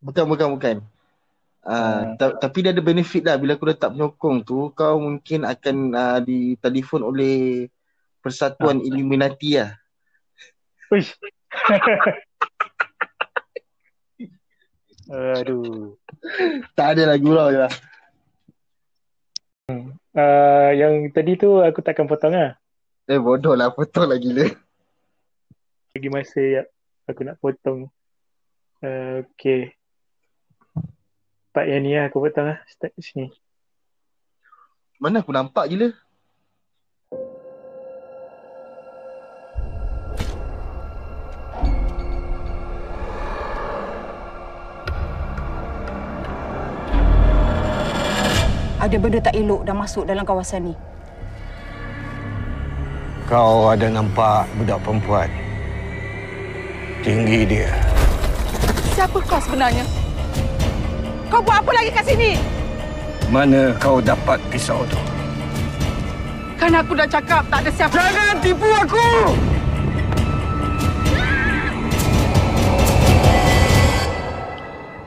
Bukan, bukan, bukan. Uh, hmm. tapi dia ada benefit lah bila aku letak penyokong tu kau mungkin akan uh, ditelefon oleh Persatuan ah. Illuminati lah. Uish. Aduh. tak ada lagi gurau je lah. Uh, yang tadi tu aku takkan potong lah. Eh bodoh lah potong lah gila. Lagi masa ya aku nak potong. Uh, okay. Part yang ni lah aku potong lah. Start sini. Mana aku nampak gila? ada benda tak elok dah masuk dalam kawasan ni. Kau ada nampak budak perempuan? Tinggi dia. Siapa kau sebenarnya? Kau buat apa lagi kat sini? Mana kau dapat pisau tu? Kan aku dah cakap tak ada siapa. Jangan tipu aku!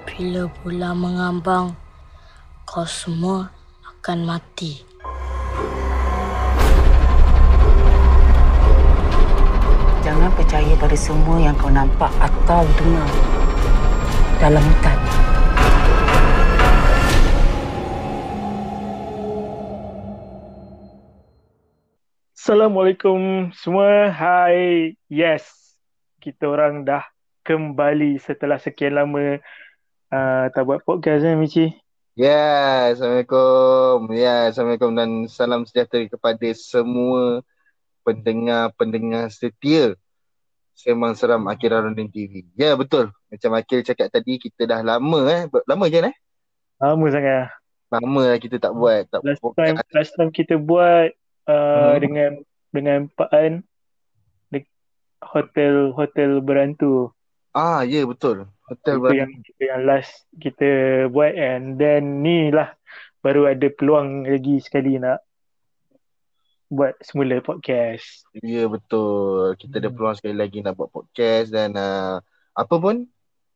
Bila bulan mengambang, kau semua akan mati. Jangan percaya pada semua yang kau nampak atau dengar dalam hutan. Assalamualaikum semua. Hai. Yes. Kita orang dah kembali setelah sekian lama uh, tak buat podcast eh Michi. Ya, Assalamualaikum. Ya, Assalamualaikum dan salam sejahtera kepada semua pendengar-pendengar setia Sembang Seram Akhir Rondin TV. Ya, betul. Macam Akhir cakap tadi, kita dah lama eh. Lama je eh? Lama sangat. Lama lah kita tak buat. Tak last, time, last time kita buat uh, hmm. dengan dengan Pak An hotel hotel berantu. Ah, ya betul. Hotel itu yang kita yang last kita buat and then ni lah baru ada peluang lagi sekali nak buat semula podcast. Ya betul. Kita ada hmm. peluang sekali lagi nak buat podcast dan uh, apa pun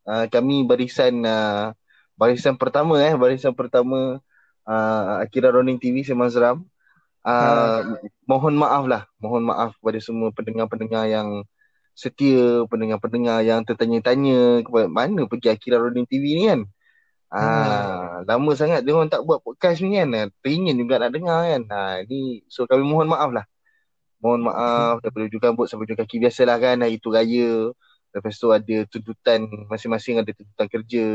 uh, kami barisan uh, barisan pertama eh barisan pertama uh, Akira Ronin TV Semang Seram. Uh, mohon maaf lah. Mohon maaf kepada semua pendengar-pendengar yang setia pendengar-pendengar yang tertanya-tanya kepada mana pergi Akira Rodin TV ni kan. Ah, hmm. lama sangat dia orang tak buat podcast ni kan. Teringin juga nak dengar kan. Ha, ni so kami mohon maaf lah. Mohon maaf hmm. daripada ujung rambut sampai ujung kaki biasalah kan hari tu raya. Lepas tu ada tuntutan masing-masing ada tuntutan kerja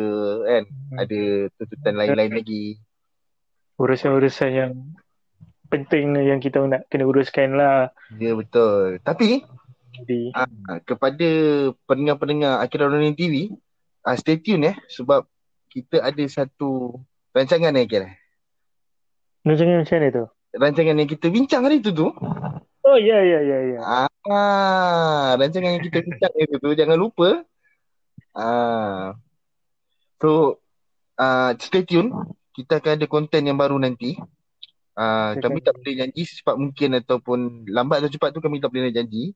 kan. Hmm. Ada tuntutan lain-lain lagi. Urusan-urusan yang penting yang kita nak kena uruskan lah. Ya betul. Tapi jadi uh, kepada pendengar-pendengar Akira Ronin TV, uh, ah, stay tune eh sebab kita ada satu rancangan ni Akira. Rancangan macam mana tu? Rancangan yang kita bincang hari tu tu. Oh ya ya ya ya. Ah, rancangan yang kita bincang hari tu tu jangan lupa. Ah. So uh, stay tune. Kita akan ada konten yang baru nanti. Uh, kami tak boleh janji secepat mungkin ataupun lambat atau cepat tu kami tak boleh janji.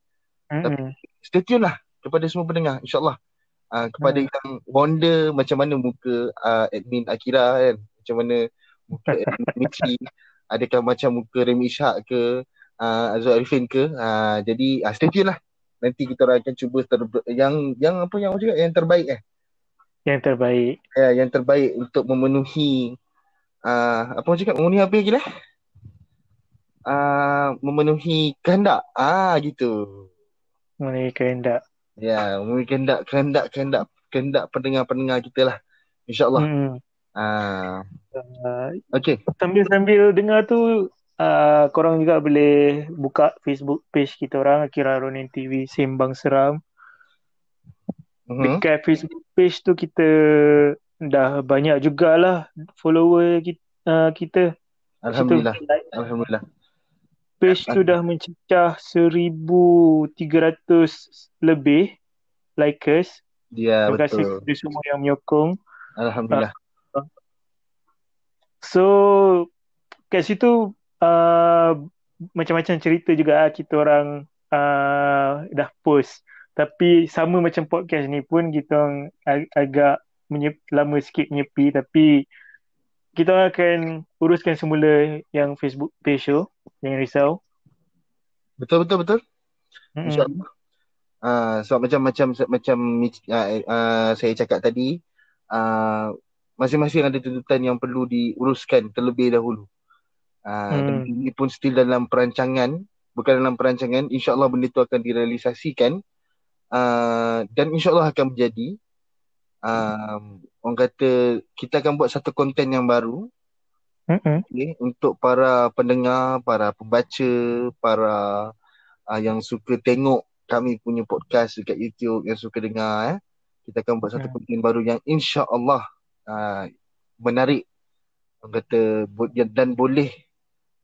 Mm-hmm. Stay tune lah kepada semua pendengar insyaAllah. Uh, kepada mm. yang wonder macam mana muka uh, admin Akira kan. Macam mana muka admin Mitri. Adakah macam muka Remy Ishak ke uh, Azul Arifin ke. Uh, jadi uh, stay tune lah. Nanti kita akan cuba ter- yang yang apa yang cakap yang terbaik eh. Yang terbaik. Ya, yeah, yang terbaik untuk memenuhi uh, apa orang cakap memenuhi apa lagi lah? Uh, memenuhi kehendak. Ah gitu mengenai kehendak. Ya, mengenai kehendak, kehendak, kehendak, kehendak pendengar-pendengar kita lah. InsyaAllah. Hmm. Uh, uh, okay. Sambil-sambil dengar tu, uh, korang juga boleh buka Facebook page kita orang, Akira Ronin TV Sembang Seram. Uh-huh. Dekat Facebook page tu kita dah banyak jugalah follower kita. Uh, kita. Alhamdulillah. Alhamdulillah page tu dah mencecah 1300 lebih likers. Ya, Terima kasih kepada semua yang menyokong. Alhamdulillah. Uh, so, kat situ uh, macam-macam cerita juga ah, kita orang uh, dah post. Tapi sama macam podcast ni pun kita ag- agak menyep, lama sikit menyepi tapi kita akan uruskan semula yang Facebook page tu. Jangan risau. Betul betul betul. Mm-hmm. InsyaAllah. Uh, sebab macam macam macam uh, uh, saya cakap tadi uh, masing-masing ada tuntutan yang perlu diuruskan terlebih dahulu. Uh, hmm. ini pun still dalam perancangan, bukan dalam perancangan. InsyaAllah benda itu akan direalisasikan uh, dan insyaAllah akan menjadi um, orang kata kita akan buat satu konten yang baru mm-hmm. okay, untuk para pendengar, para pembaca, para uh, yang suka tengok kami punya podcast dekat YouTube yang suka dengar eh. Kita akan buat satu mm. konten baru yang insya-Allah uh, menarik orang kata dan boleh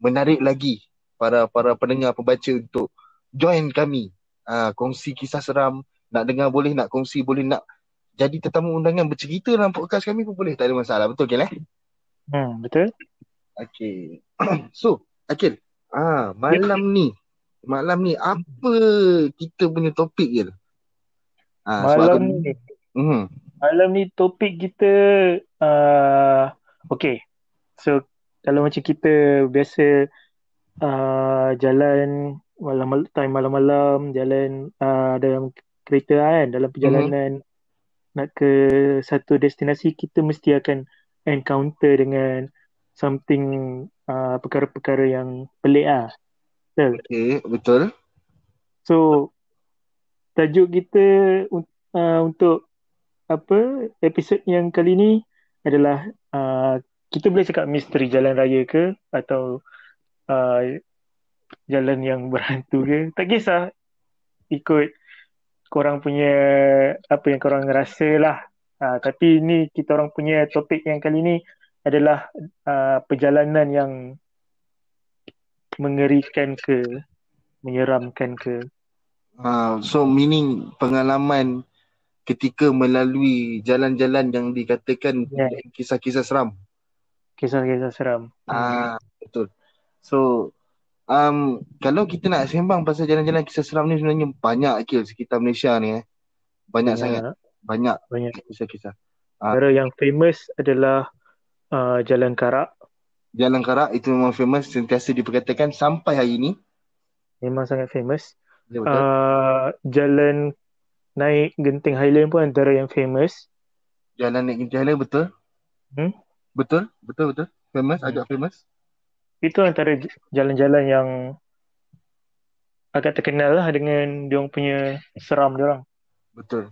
menarik lagi para para pendengar pembaca untuk join kami uh, kongsi kisah seram nak dengar boleh nak kongsi boleh nak jadi tetamu undangan bercerita dalam podcast kami pun boleh tak ada masalah. Betul ke eh? Hmm betul. Okey. So Akil ah malam ni malam ni apa kita punya topik je ah malam ni. Hmm malam ni topik kita uh, okey. So kalau macam kita biasa uh, jalan malam time malam-malam jalan uh, dalam kereta kan dalam perjalanan. mm-hmm nak ke satu destinasi kita mesti akan encounter dengan something uh, perkara-perkara yang pelik ah. Betul. Okay, betul. So tajuk kita uh, untuk apa episod yang kali ni adalah uh, kita boleh cakap misteri jalan raya ke atau uh, jalan yang berhantu ke tak kisah ikut korang punya apa yang korang rasa lah. Uh, tapi ni kita orang punya topik yang kali ni adalah uh, perjalanan yang mengerikan ke, menyeramkan ke. Uh, so meaning pengalaman ketika melalui jalan-jalan yang dikatakan yeah. kisah-kisah seram. Kisah-kisah seram. Ah uh, betul. So um, kalau kita nak sembang pasal jalan-jalan kisah seram ni sebenarnya banyak kill sekitar Malaysia ni eh. Banyak ya. sangat. Banyak. Banyak kisah-kisah. Antara uh, yang famous adalah uh, Jalan Karak. Jalan Karak itu memang famous sentiasa diperkatakan sampai hari ini. Memang sangat famous. Ya, uh, jalan naik Genting Highland pun antara yang famous. Jalan naik Genting Highland betul? Hmm? Betul, betul, betul. Famous, hmm. agak famous itu antara jalan-jalan yang agak terkenal lah dengan dia punya seram dia orang. Betul.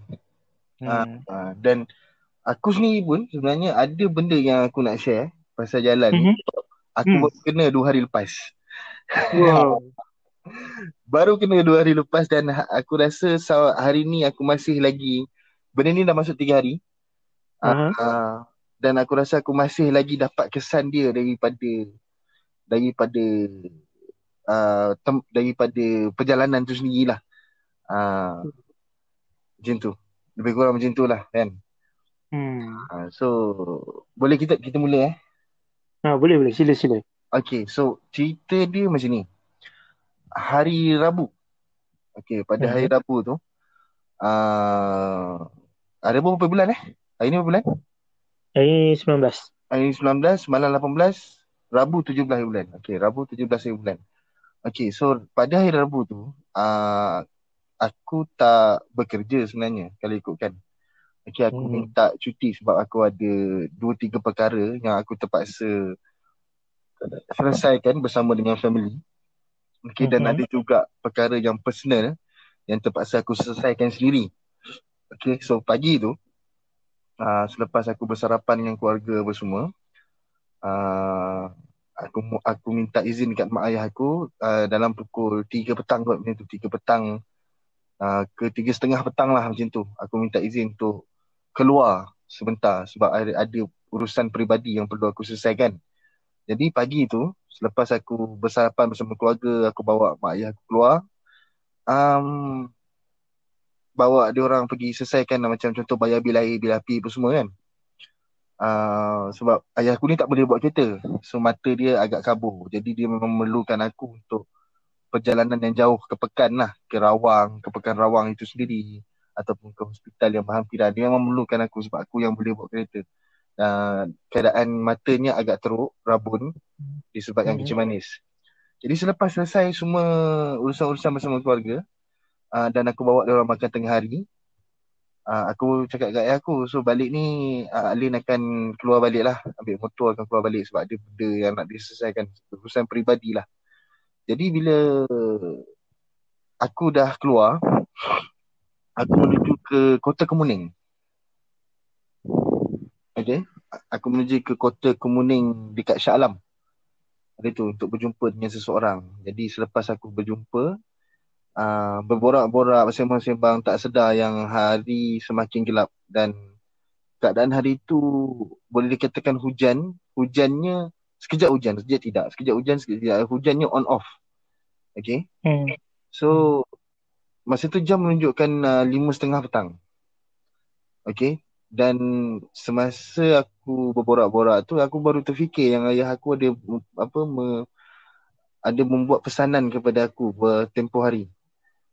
Hmm. Uh, dan aku sendiri pun sebenarnya ada benda yang aku nak share pasal jalan mm-hmm. ni. Aku hmm. baru kena dua hari lepas. Wow. baru kena dua hari lepas dan aku rasa hari ni aku masih lagi benda ni dah masuk tiga hari. Uh-huh. Uh, dan aku rasa aku masih lagi dapat kesan dia daripada daripada uh, tem- daripada perjalanan tu sendirilah. Uh, macam tu. Lebih kurang macam tu lah kan. Hmm. Uh, so boleh kita kita mula eh? Ha, boleh boleh sila sila. Okay so cerita dia macam ni. Hari Rabu. Okay pada hmm. hari Rabu tu uh, ada berapa bulan eh? Hari ni berapa bulan? Hari 19. Hari 19 malam 18 Rabu 17 hari bulan. Okey, Rabu 17 hari bulan. Okey, so pada hari Rabu tu, uh, aku tak bekerja sebenarnya kalau ikutkan. Okey, aku hmm. minta cuti sebab aku ada dua tiga perkara yang aku terpaksa selesaikan bersama dengan family. Okey, dan hmm. ada juga perkara yang personal yang terpaksa aku selesaikan sendiri. Okey, so pagi tu, uh, selepas aku bersarapan dengan keluarga apa semua, uh, aku aku minta izin dekat mak ayah aku uh, dalam pukul 3 petang kot macam tu. 3 petang uh, ke 3 setengah petang lah macam tu. Aku minta izin untuk keluar sebentar sebab ada, ada urusan peribadi yang perlu aku selesaikan. Jadi pagi tu selepas aku bersarapan bersama keluarga aku bawa mak ayah aku keluar um, bawa dia orang pergi selesaikan macam contoh bayar bil air bil api apa semua kan Uh, sebab ayah aku ni tak boleh buat kereta. So mata dia agak kabur. Jadi dia memang memerlukan aku untuk Perjalanan yang jauh ke Pekan lah. Ke Rawang Ke Pekan Rawang itu sendiri. Ataupun ke hospital yang berhampiran dia memang memerlukan aku sebab aku yang boleh bawa kereta. Uh, keadaan matanya agak teruk rabun disebabkan hmm. kencing manis jadi selepas selesai semua urusan-urusan bersama keluarga uh, dan aku bawa dia orang makan tengah hari uh, aku cakap kat ayah aku so balik ni uh, Alin akan keluar balik lah. Ambil motor akan keluar balik sebab ada benda yang nak diselesaikan. Urusan peribadi lah. Jadi bila aku dah keluar aku menuju ke kota Kemuning. Okay aku menuju ke kota Kemuning dekat Shah Alam. Hari tu untuk berjumpa dengan seseorang. Jadi selepas aku berjumpa uh, berborak-borak sembang-sembang tak sedar yang hari semakin gelap. Dan keadaan hari itu boleh dikatakan hujan. Hujannya sekejap hujan sekejap tidak. Sekejap hujan sekejap tidak. Hujannya on off. Okay hmm. so masa tu jam menunjukkan uh, lima setengah petang. Okay dan semasa aku berborak-borak tu aku baru terfikir yang ayah aku ada apa me, ada membuat pesanan kepada aku bertempoh hari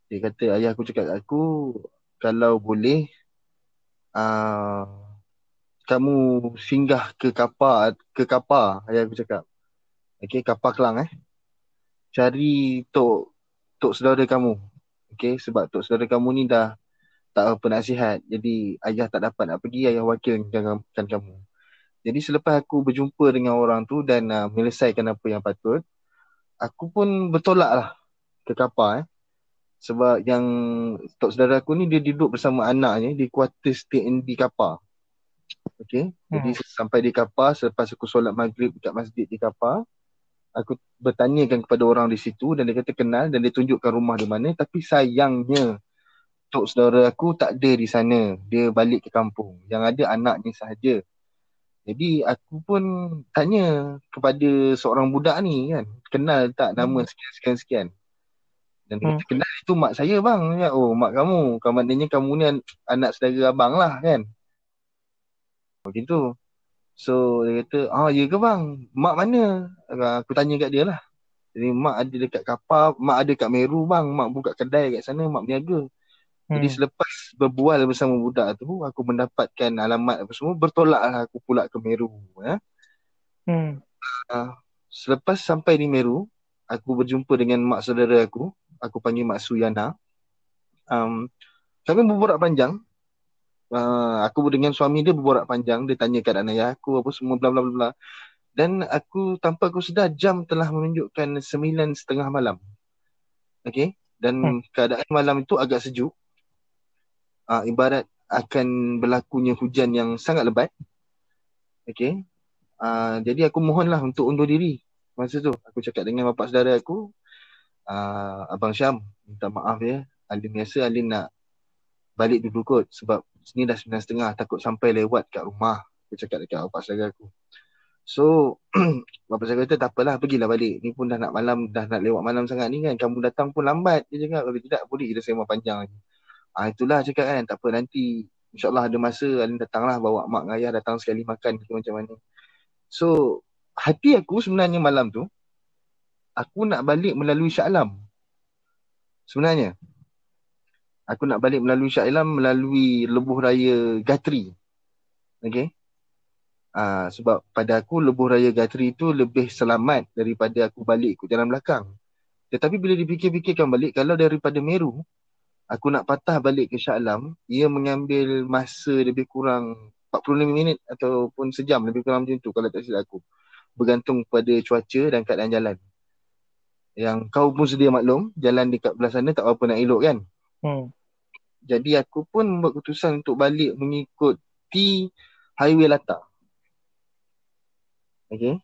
dia kata ayah aku cakap aku kalau boleh uh, kamu singgah ke kapal ke kapal ayah aku cakap. Okey kapal Kelang eh. Cari tok tok saudara kamu. Okey sebab tok saudara kamu ni dah tak apa nasihat. Jadi ayah tak dapat nak pergi ayah wakilkan kamu. Jadi selepas aku berjumpa dengan orang tu dan uh, menyelesaikan apa yang patut, aku pun bertolak lah ke kapal eh sebab yang tok saudara aku ni dia duduk bersama anaknya di quarters TNB kapal. Okay. Hmm. Jadi sampai di kapal selepas aku solat maghrib dekat masjid di kapal. Aku bertanyakan kepada orang di situ dan dia kata kenal dan dia tunjukkan rumah di mana. Tapi sayangnya tok saudara aku tak ada di sana. Dia balik ke kampung. Yang ada anaknya sahaja. Jadi aku pun tanya kepada seorang budak ni kan. Kenal tak nama hmm. sekian-sekian-sekian. Dan hmm. kenal itu mak saya bang. Oh mak kamu. Kamu maknanya kamu ni anak saudara abang lah kan. Begitu. So dia kata, ah ya ke bang? Mak mana? Aku tanya kat dia lah. Jadi mak ada dekat kapal, mak ada kat Meru bang. Mak buka kedai kat sana, mak berniaga. Hmm. Jadi selepas berbual bersama budak tu, aku mendapatkan alamat apa semua, bertolak lah aku pula ke Meru. Ya. Hmm. Uh, selepas sampai di Meru, aku berjumpa dengan mak saudara aku aku panggil Mak Suyana. Um, kami berborak panjang. Uh, aku dengan suami dia berborak panjang. Dia tanya keadaan ayah aku apa semua bla bla bla bla. Dan aku tanpa aku sedar jam telah menunjukkan sembilan setengah malam. Okay. Dan hmm. keadaan malam itu agak sejuk. Uh, ibarat akan berlakunya hujan yang sangat lebat. Okay. Uh, jadi aku mohonlah untuk undur diri. Masa tu aku cakap dengan bapa saudara aku uh, Abang Syam minta maaf ya. Alin biasa Alin nak balik dulu kot sebab sini dah sembilan setengah takut sampai lewat kat rumah. Aku cakap dekat bapak saudara aku. So, bapak saya kata tak apalah pergilah balik. Ni pun dah nak malam, dah nak lewat malam sangat ni kan. Kamu datang pun lambat. Dia cakap kalau tidak boleh kita sembang panjang lagi. Ah itulah cakap kan. Tak apa nanti insyaAllah ada masa Alin datanglah bawa mak dan ayah datang sekali makan ke macam mana. So, hati aku sebenarnya malam tu aku nak balik melalui Shah Alam. Sebenarnya. Aku nak balik melalui Shah Alam melalui lebuh raya Gatri. Okay. Uh, sebab pada aku lebuh raya Gatri itu lebih selamat daripada aku balik ikut jalan belakang. Tetapi bila dipikir-fikirkan balik, kalau daripada Meru, aku nak patah balik ke Shah Alam, ia mengambil masa lebih kurang 45 minit ataupun sejam lebih kurang macam tu kalau tak silap aku. Bergantung pada cuaca dan keadaan jalan yang kau pun sedia maklum jalan dekat belah sana tak apa nak elok kan? Hmm. jadi aku pun buat keputusan untuk balik mengikuti highway Lata Okay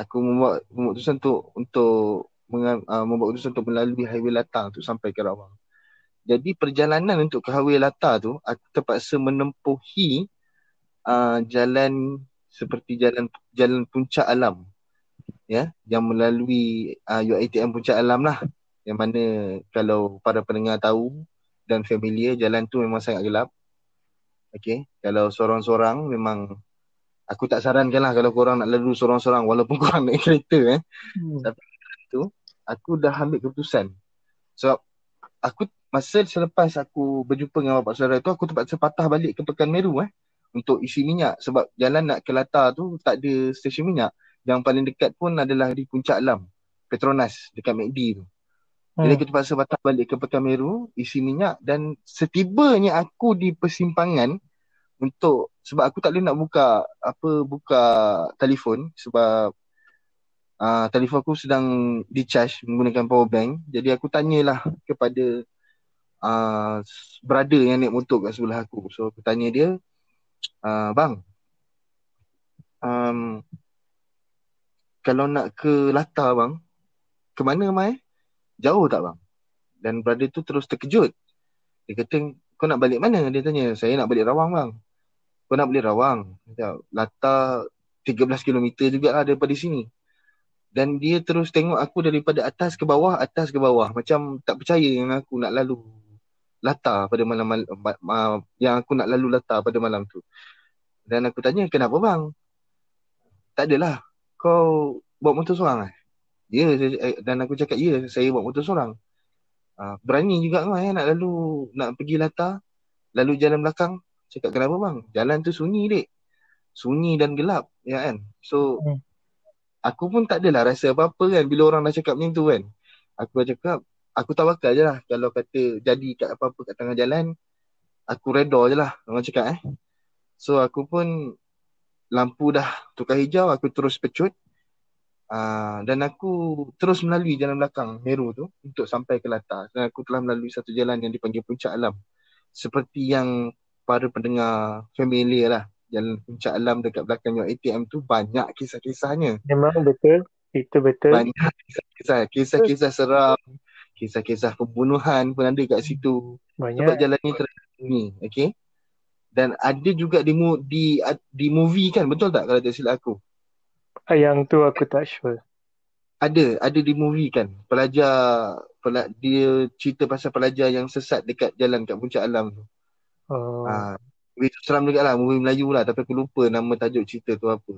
aku membuat keputusan untuk untuk menga, uh, membuat keputusan untuk melalui highway Lata untuk sampai ke Rawang. Jadi perjalanan untuk ke highway Lata tu aku terpaksa menempuhi uh, jalan seperti jalan jalan puncak alam ya yang melalui uh, UiTM Puncak Alam lah. Yang mana kalau para pendengar tahu dan familiar jalan tu memang sangat gelap. Okey kalau seorang-seorang memang aku tak sarankan lah kalau korang nak lalu seorang-seorang walaupun korang naik kereta eh. Hmm. tapi tu aku dah ambil keputusan. Sebab aku masa selepas aku berjumpa dengan bapak saudara tu aku terpaksa patah balik ke Pekan Meru eh untuk isi minyak. Sebab jalan nak ke Lata tu tak ada stesen minyak. Yang paling dekat pun adalah di Puncak Alam, Petronas dekat McD tu. Jadi aku terpaksa patah balik ke Pekan Meru isi minyak dan setibanya aku di persimpangan untuk sebab aku tak boleh nak buka apa buka telefon sebab uh, telefon aku sedang di charge menggunakan power bank. Jadi aku tanyalah kepada uh, brother yang naik motor kat sebelah aku. So aku tanya dia, uh, bang, um, kalau nak ke Lata bang, ke mana mai? Jauh tak bang? Dan brother tu terus terkejut. Dia kata, kau nak balik mana? Dia tanya, saya nak balik Rawang bang. Kau nak balik Rawang? Lata 13 km juga lah daripada sini. Dan dia terus tengok aku daripada atas ke bawah, atas ke bawah. Macam tak percaya yang aku nak lalu Lata pada malam, malam yang aku nak lalu Lata pada malam tu. Dan aku tanya kenapa bang? Tak adalah. Kau bawa motor seorang eh? Ya dan aku cakap ya saya bawa motor seorang. Uh, berani juga kau eh, nak lalu nak pergi Lata lalu jalan belakang. Cakap kenapa bang? Jalan tu sunyi dek. Sunyi dan gelap ya kan. So hmm. aku pun tak adalah rasa apa-apa kan bila orang dah cakap macam tu kan. Aku cakap aku tawakal je lah kalau kata jadi kat apa-apa kat tengah jalan aku redor je lah orang cakap eh so aku pun lampu dah tukar hijau aku terus pecut uh, dan aku terus melalui jalan belakang Meru tu untuk sampai ke Lata dan aku telah melalui satu jalan yang dipanggil Puncak Alam seperti yang para pendengar familiar lah jalan Puncak Alam dekat belakang yang ATM tu banyak kisah-kisahnya memang betul itu betul banyak kisah-kisah kisah-kisah seram kisah-kisah pembunuhan pun ada kat situ. Banyak. Sebab jalan ni ni, okey. Dan ada juga di di di movie kan, betul tak kalau tak silap aku? Ah, yang tu aku tak sure. Ada, ada di movie kan. Pelajar pela, dia cerita pasal pelajar yang sesat dekat jalan kat puncak alam tu. Oh. Ah, itu seram juga lah, movie Melayu lah. Tapi aku lupa nama tajuk cerita tu apa.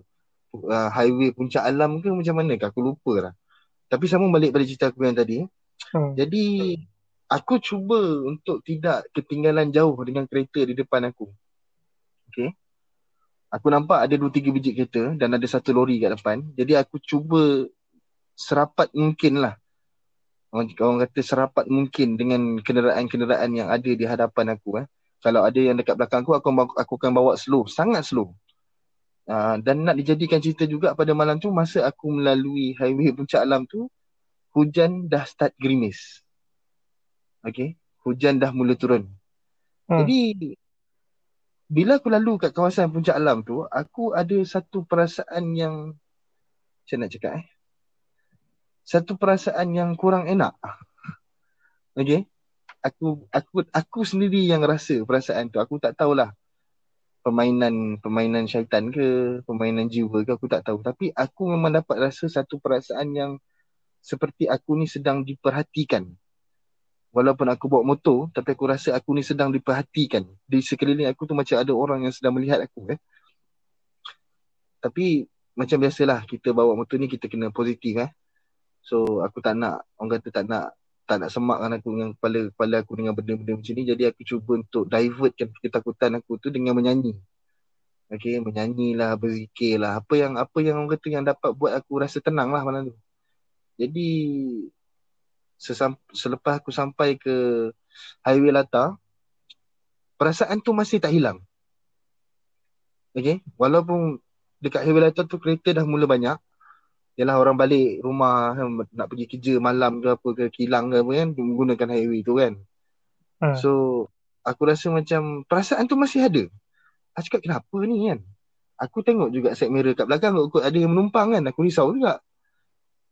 Uh, highway puncak alam ke macam mana ke? Aku lupa lah. Tapi sama balik pada cerita aku yang tadi. Hmm. Jadi aku cuba untuk tidak ketinggalan jauh dengan kereta di depan aku. Okay. Aku nampak ada dua tiga biji kereta dan ada satu lori kat depan. Jadi aku cuba serapat mungkin lah. Orang, orang kata serapat mungkin dengan kenderaan-kenderaan yang ada di hadapan aku. Eh. Kalau ada yang dekat belakang aku, aku, aku akan bawa slow. Sangat slow. Uh, dan nak dijadikan cerita juga pada malam tu, masa aku melalui highway puncak alam tu, hujan dah start gerimis. Okay. Hujan dah mula turun. Hmm. Jadi, bila aku lalu kat kawasan puncak alam tu, aku ada satu perasaan yang, saya nak cakap eh. Satu perasaan yang kurang enak. Okay. Aku aku aku sendiri yang rasa perasaan tu. Aku tak tahulah permainan permainan syaitan ke, permainan jiwa ke aku tak tahu. Tapi aku memang dapat rasa satu perasaan yang seperti aku ni sedang diperhatikan. Walaupun aku bawa motor, tapi aku rasa aku ni sedang diperhatikan. Di sekeliling aku tu macam ada orang yang sedang melihat aku. Eh. Tapi macam biasalah kita bawa motor ni kita kena positif. Eh. So aku tak nak, orang kata tak nak tak nak semakkan aku dengan kepala, kepala aku dengan benda-benda macam ni. Jadi aku cuba untuk divertkan ketakutan aku tu dengan menyanyi. Okay, menyanyi lah, berzikir lah. Apa yang apa yang orang kata yang dapat buat aku rasa tenang lah malam tu. Jadi selepas aku sampai ke highway Lata, perasaan tu masih tak hilang. Okay, walaupun dekat highway Lata tu kereta dah mula banyak, Yalah orang balik rumah kan, nak pergi kerja malam ke apa ke kilang ke apa kan menggunakan highway tu kan. Hmm. So aku rasa macam perasaan tu masih ada. Aku cakap kenapa ni kan? Aku tengok juga set mirror kat belakang kok ada yang menumpang kan. Aku risau juga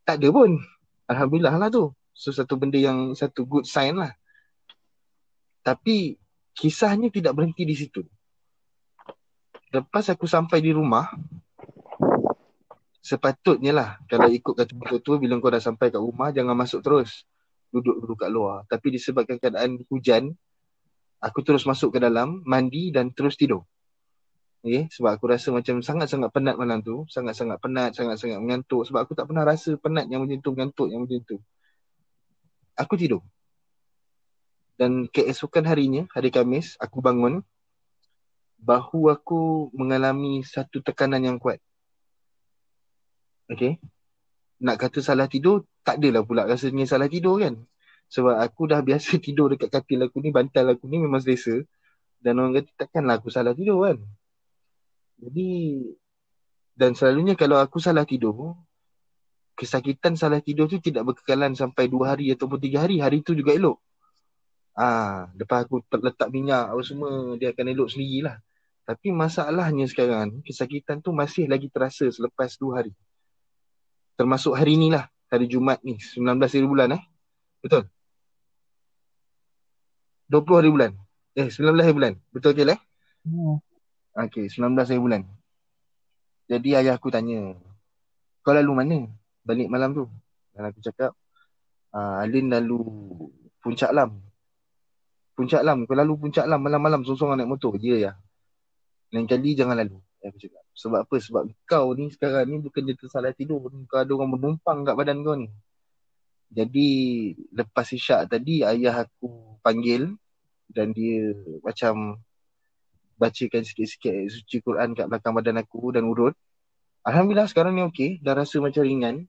tak ada pun. Alhamdulillah lah tu. So satu benda yang satu good sign lah. Tapi kisahnya tidak berhenti di situ. Lepas aku sampai di rumah, sepatutnya lah kalau ikut kata buku tu bila kau dah sampai kat rumah jangan masuk terus. Duduk-duduk kat luar. Tapi disebabkan keadaan hujan, aku terus masuk ke dalam, mandi dan terus tidur. Okay? Sebab aku rasa macam sangat-sangat penat malam tu. Sangat-sangat penat, sangat-sangat mengantuk. Sebab aku tak pernah rasa penat yang macam tu, mengantuk yang macam tu. Aku tidur. dan keesokan harinya, hari Kamis, aku bangun bahu aku mengalami satu tekanan yang kuat. Okay. Nak kata salah tidur, tak adalah pula rasanya salah tidur kan. Sebab aku dah biasa tidur dekat katil aku ni, bantal aku ni memang selesa. Dan orang kata takkanlah aku salah tidur kan. Jadi, dan selalunya kalau aku salah tidur, kesakitan salah tidur tu tidak berkekalan sampai dua hari ataupun tiga hari. Hari tu juga elok. Ah, lepas aku letak minyak apa semua dia akan elok sendirilah. Tapi masalahnya sekarang kesakitan tu masih lagi terasa selepas dua hari. Termasuk hari ni lah, hari Jumaat ni, 19 hari bulan eh. Betul? 20 hari bulan. Eh, 19 hari bulan. Betul ke lah? Hmm. Okay, 19 hari bulan. Jadi ayah aku tanya, kau lalu mana balik malam tu? Dan aku cakap, uh, Alin lalu puncak lam. Puncak Lam, kau lalu Puncak Lam malam-malam sorang-sorang naik motor. Ya ya. Lain kali jangan lalu. Aku cakap. Sebab apa? Sebab kau ni sekarang ni bukan dia tersalah tidur. Kau ada orang menumpang kat badan kau ni. Jadi lepas isyak tadi ayah aku panggil dan dia macam bacakan sikit-sikit suci Quran kat belakang badan aku dan urut. Alhamdulillah sekarang ni okey. Dah rasa macam ringan.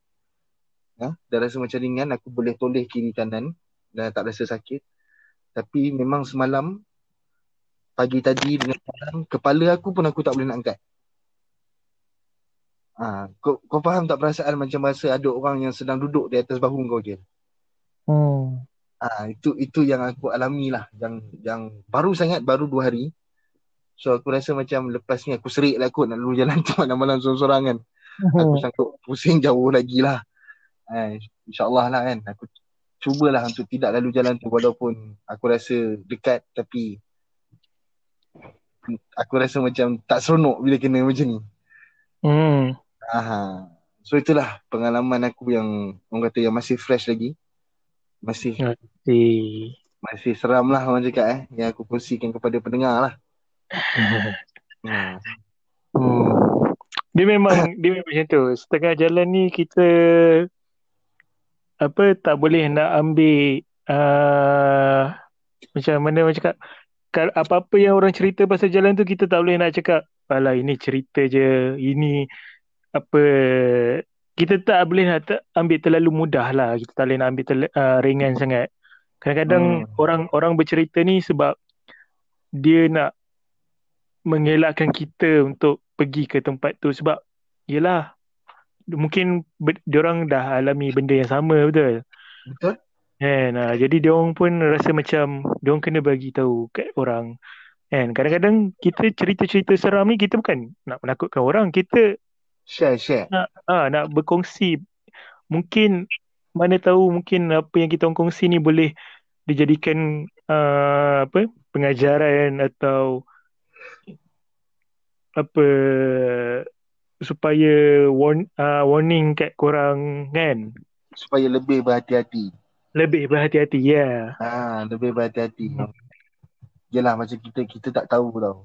Ha? Dah rasa macam ringan. Aku boleh toleh kiri kanan. Dan tak rasa sakit. Tapi memang semalam pagi tadi dengan malam kepala aku pun aku tak boleh nak angkat. Ha, kau, kau faham tak perasaan macam rasa ada orang yang sedang duduk di atas bahu kau je? Hmm. Ha, itu itu yang aku alami lah. Yang yang baru sangat baru dua hari. So aku rasa macam lepas ni aku serik lah kot nak lalu jalan tu malam-malam sorang-sorang kan. Hmm. Aku sanggup pusing jauh lagi lah. Ha, InsyaAllah lah kan. Aku cubalah untuk tidak lalu jalan tu walaupun aku rasa dekat tapi aku rasa macam tak seronok bila kena macam ni. Hmm. Aha. So itulah pengalaman aku yang orang kata yang masih fresh lagi. Masih masih, masih seram lah orang cakap eh yang aku kongsikan kepada pendengar lah. hmm. hmm. Dia memang dia memang macam tu. Setengah jalan ni kita apa tak boleh nak ambil uh, macam mana macam cakap apa-apa yang orang cerita pasal jalan tu kita tak boleh nak cakap alah ini cerita je ini apa. Kita tak boleh nak ter, ambil terlalu mudah lah. Kita tak boleh nak ambil terlalu, uh, ringan sangat. Kadang-kadang hmm. orang orang bercerita ni sebab dia nak mengelakkan kita untuk pergi ke tempat tu. Sebab yelah mungkin dia orang dah alami benda yang sama betul? Betul. Kan uh, jadi dia orang pun rasa macam dia orang kena bagi tahu kat orang. Kan kadang-kadang kita cerita-cerita seram ni kita bukan nak menakutkan orang kita share share. nak uh, nak berkongsi. Mungkin mana tahu mungkin apa yang kita kongsi ni boleh dijadikan uh, apa pengajaran atau apa supaya warn, uh, warning kat korang kan supaya lebih berhati-hati lebih berhati-hati ya yeah. ha lebih berhati-hati hmm. yalah macam kita kita tak tahu tau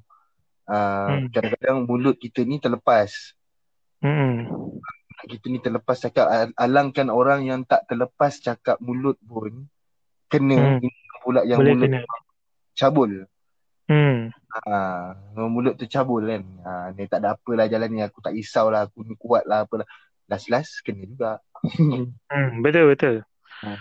uh, hmm. kadang-kadang mulut kita ni terlepas hmm kita ni terlepas cakap alangkan orang yang tak terlepas cakap mulut pun kena hmm. pula yang Boleh mulut kena. cabul hmm Ha, mulut tercabul kan. Ha, ni tak ada apalah jalan ni. Aku tak risau lah. Aku ni kuat lah. Apalah. Last-last kena juga. hmm, betul, betul. Ha.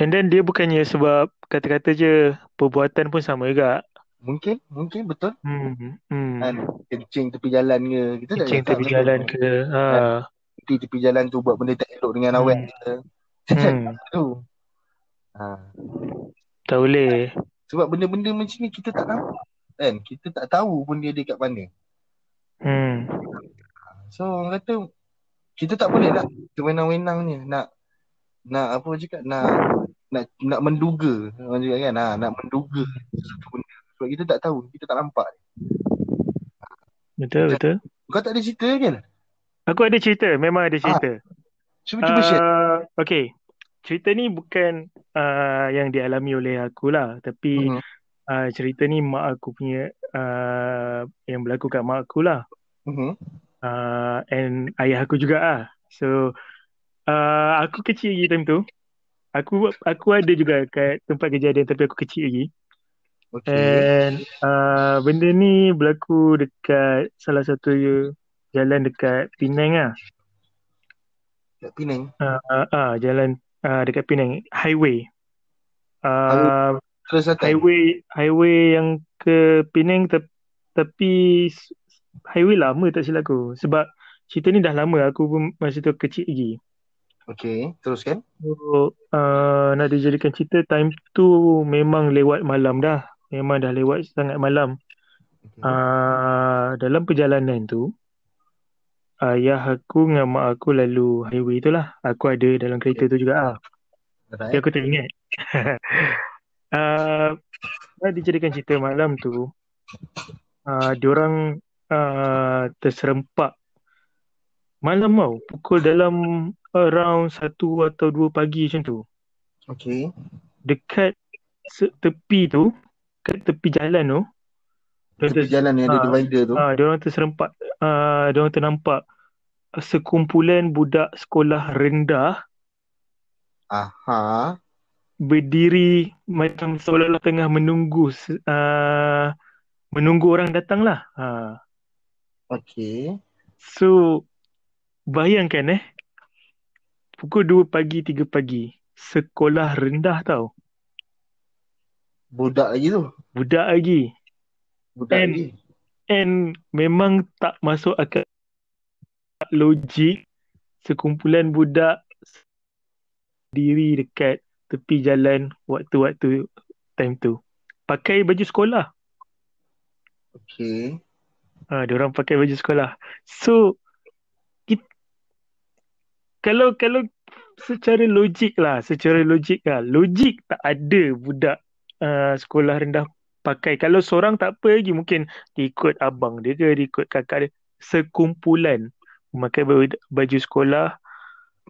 And then dia bukannya sebab kata-kata je perbuatan pun sama juga. Mungkin, mungkin betul. Hmm, hmm. Kan, kencing tepi jalan ke. Kita kencing tepi jalan ke. Ha. Kan, tepi jalan tu buat benda tak elok dengan hmm. awet ke. Hmm. ha. Tak boleh. Sebab benda-benda macam ni kita tak nampak kan? Kita tak tahu pun dia dekat mana. Hmm. So orang kata kita tak boleh lah sewenang-wenang ni. Nak nak apa cakap nak nak nak menduga. Orang cakap kan ha, nak menduga sesuatu benda. Sebab kita tak tahu kita tak nampak betul Macam, betul. Kau tak ada cerita kan aku ada cerita memang ada cerita. Ha. cuba cuba uh, share okay cerita ni bukan uh, yang dialami oleh aku lah tapi uh-huh uh, cerita ni mak aku punya uh, yang berlaku kat mak aku lah. Uh-huh. Uh, and ayah aku juga ah. So uh, aku kecil lagi time tu. aku aku ada juga kat tempat kejadian tapi aku kecil lagi. Okay. And uh, benda ni berlaku dekat salah satu jalan dekat Penang. Kat Penang. Uh, uh, uh, jalan uh, dekat Penang. Highway. Uh, Terus datang. highway highway yang ke Penang te- tapi highway lama tak silap aku. Sebab cerita ni dah lama aku pun masa tu kecil lagi. Okay. Teruskan. So, uh, nak dijadikan cerita time tu memang lewat malam dah. Memang dah lewat sangat malam. Okay. Uh, dalam perjalanan tu, ayah aku dengan mak aku lalu highway tu lah. Aku ada dalam kereta tu juga lah. Tapi aku tak ingat. uh, dijadikan cerita malam tu, uh, diorang uh, terserempak malam tau. Pukul dalam around satu atau dua pagi macam tu. Okay. Dekat tepi tu, kat tepi jalan tu, Tepi jalan yang ada ah, divider tu. Ah, dia orang terserempak, ah, dia orang ternampak sekumpulan budak sekolah rendah Aha. berdiri macam seolah-olah tengah menunggu ah, menunggu orang datang lah. Ah. Okay. So bayangkan eh pukul 2 pagi 3 pagi sekolah rendah tau. Budak lagi tu. Budak lagi. Budak And- lagi. And memang tak masuk akal logik sekumpulan budak diri dekat tepi jalan waktu-waktu time tu. Pakai baju sekolah. Okay. Ha, dia orang pakai baju sekolah. So it, kalau kalau secara logik lah, secara logik lah, logik tak ada budak uh, sekolah rendah pakai. Kalau seorang tak apa lagi mungkin dia ikut abang dia ke, dia ikut kakak dia. Sekumpulan memakai baju, sekolah,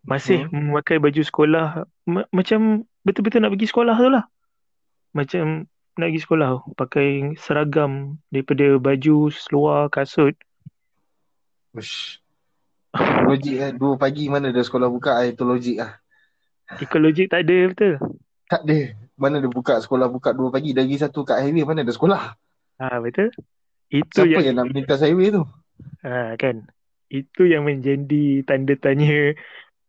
masih memakai baju sekolah ma- macam betul-betul nak pergi sekolah tu lah. Macam nak pergi sekolah. Pakai seragam daripada baju, seluar, kasut. Ush. Logik eh. Dua pagi mana ada sekolah buka eh. Itu logik lah. Ikut logik tak ada betul. Tak ada. Mana ada buka sekolah buka dua pagi. Lagi satu kat highway mana ada sekolah. Ha betul. Itu Siapa yang, yang nak melintas highway tu? ha, kan. Itu yang menjadi tanda tanya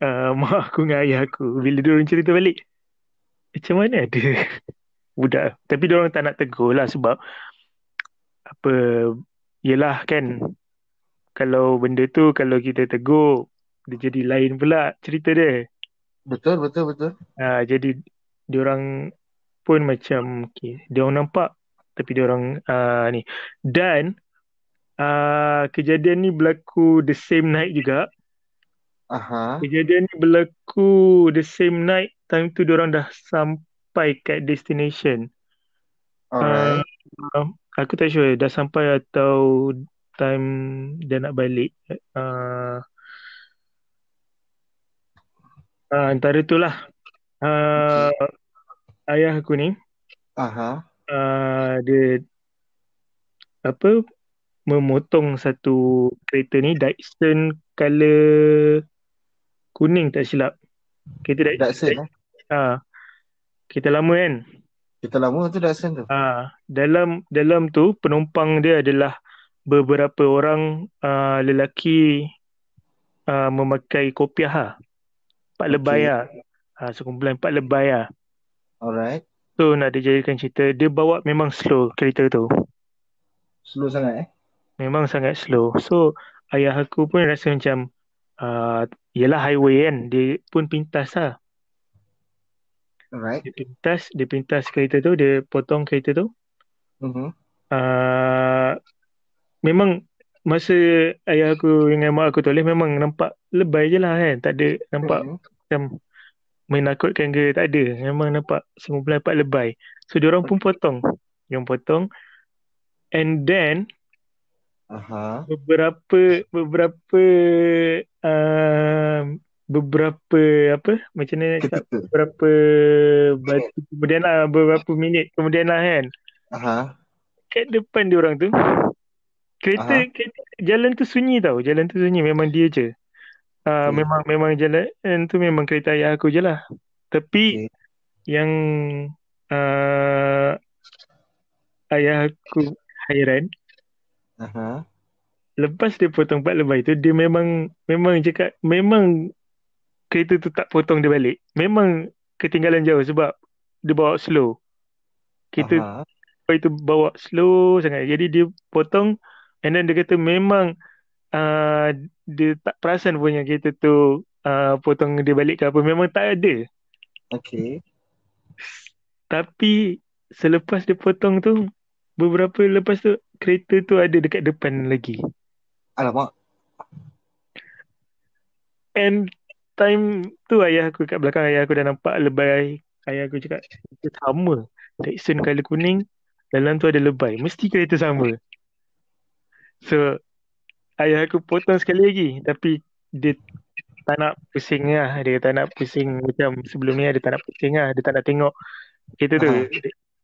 uh, mak aku dengan ayah aku bila dia orang cerita balik. Macam mana ada budak. Tapi dia orang tak nak tegur lah sebab apa yelah kan kalau benda tu kalau kita tegur dia jadi lain pula cerita dia. Betul, betul, betul. Ha, jadi diorang pun macam okay, diorang nampak tapi diorang uh, ni dan uh, kejadian ni berlaku the same night juga. Aha. Kejadian ni berlaku the same night time tu diorang dah sampai kat destination. Alright. Uh, aku tak sure dah sampai atau time dia nak balik. Uh, uh, antara tu lah. Uh, ayah aku ni Aha. uh, dia apa memotong satu kereta ni Datsun color kuning tak silap. Kereta Datsun. Datsun eh. Ha. Kereta lama kan. Kita lama tu Datsun tu. Ha. Dalam dalam tu penumpang dia adalah beberapa orang uh, lelaki uh, memakai kopiah lah. Empat Okey. lebay lah. Ha, sekumpulan empat lebay lah. Alright. So nak dijadikan cerita, dia bawa memang slow kereta tu. Slow sangat eh. Memang sangat slow. So ayah aku pun rasa macam uh, Yelah highway kan Dia pun pintas lah Alright. Dia pintas Dia pintas kereta tu Dia potong kereta tu Mhm. uh, Memang Masa ayah aku dengan mak aku tulis Memang nampak lebay je lah kan Tak ada nampak Mhm. macam Menakutkan ke? Tak ada. Memang nampak Semua nampak lebay. So diorang pun potong. Yang potong. And then Aha. beberapa beberapa uh, beberapa apa? Macam mana Ketika. beberapa batu. Kemudian lah beberapa minit kemudian lah kan? Aha. kat depan dia orang tu kereta, Aha. kereta jalan tu sunyi tau. Jalan tu sunyi. Memang dia je uh, Okay. memang memang jalan tu memang kereta ayah aku je lah Tapi okay. yang uh, ayah aku hairan. Aha. Lepas dia potong part lebay tu dia memang memang cakap memang kereta tu tak potong dia balik. Memang ketinggalan jauh sebab dia bawa slow. Kereta Aha. itu bawa slow sangat. Jadi dia potong and then dia kata memang uh, dia tak perasan punya kereta tu uh, potong dia balik ke apa. Memang tak ada. Okay. Tapi selepas dia potong tu beberapa lepas tu kereta tu ada dekat depan lagi. Alamak. And time tu ayah aku kat belakang ayah aku dah nampak lebay. Ayah aku cakap itu sama. Texan color kuning dalam tu ada lebay. Mesti kereta sama. So ayah aku potong sekali lagi tapi dia tak nak pusing lah. Dia tak nak pusing macam sebelum ni dia tak nak pusing lah. Dia tak nak tengok kereta tu.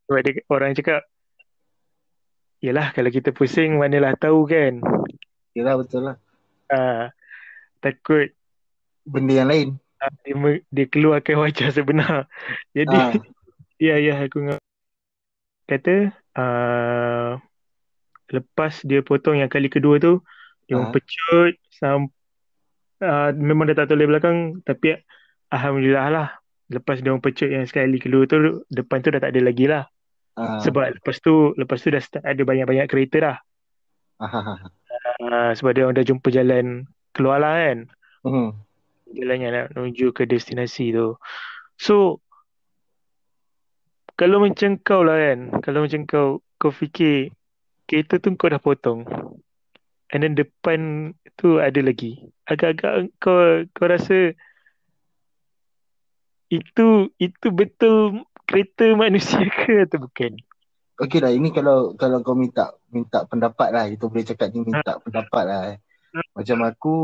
Sebab dia, orang cakap Yelah kalau kita pusing manalah tahu kan. Yelah betul lah. Uh, takut benda yang lain. Uh, dia, dia keluarkan wajah sebenar. Jadi uh. ya ya aku kata uh, lepas dia potong yang kali kedua tu dia uh. pecut sam uh, memang dia tak toleh belakang tapi alhamdulillah lah lepas dia pecut yang sekali kedua tu depan tu dah tak ada lagi lah. Uh. Sebab lepas tu lepas tu dah start ada banyak-banyak kereta dah. Uh, sebab dia orang dah jumpa jalan keluar lah kan. Uh-huh. Jalan yang nak menuju ke destinasi tu. So kalau macam kau lah kan, kalau macam kau kau fikir kereta tu kau dah potong. And then depan tu ada lagi. Agak-agak kau kau rasa itu itu betul kereta manusia ke atau bukan? Okey lah, ini kalau kalau kau minta minta pendapat lah, itu boleh cakap ni minta ha. pendapat lah. Eh. Macam aku,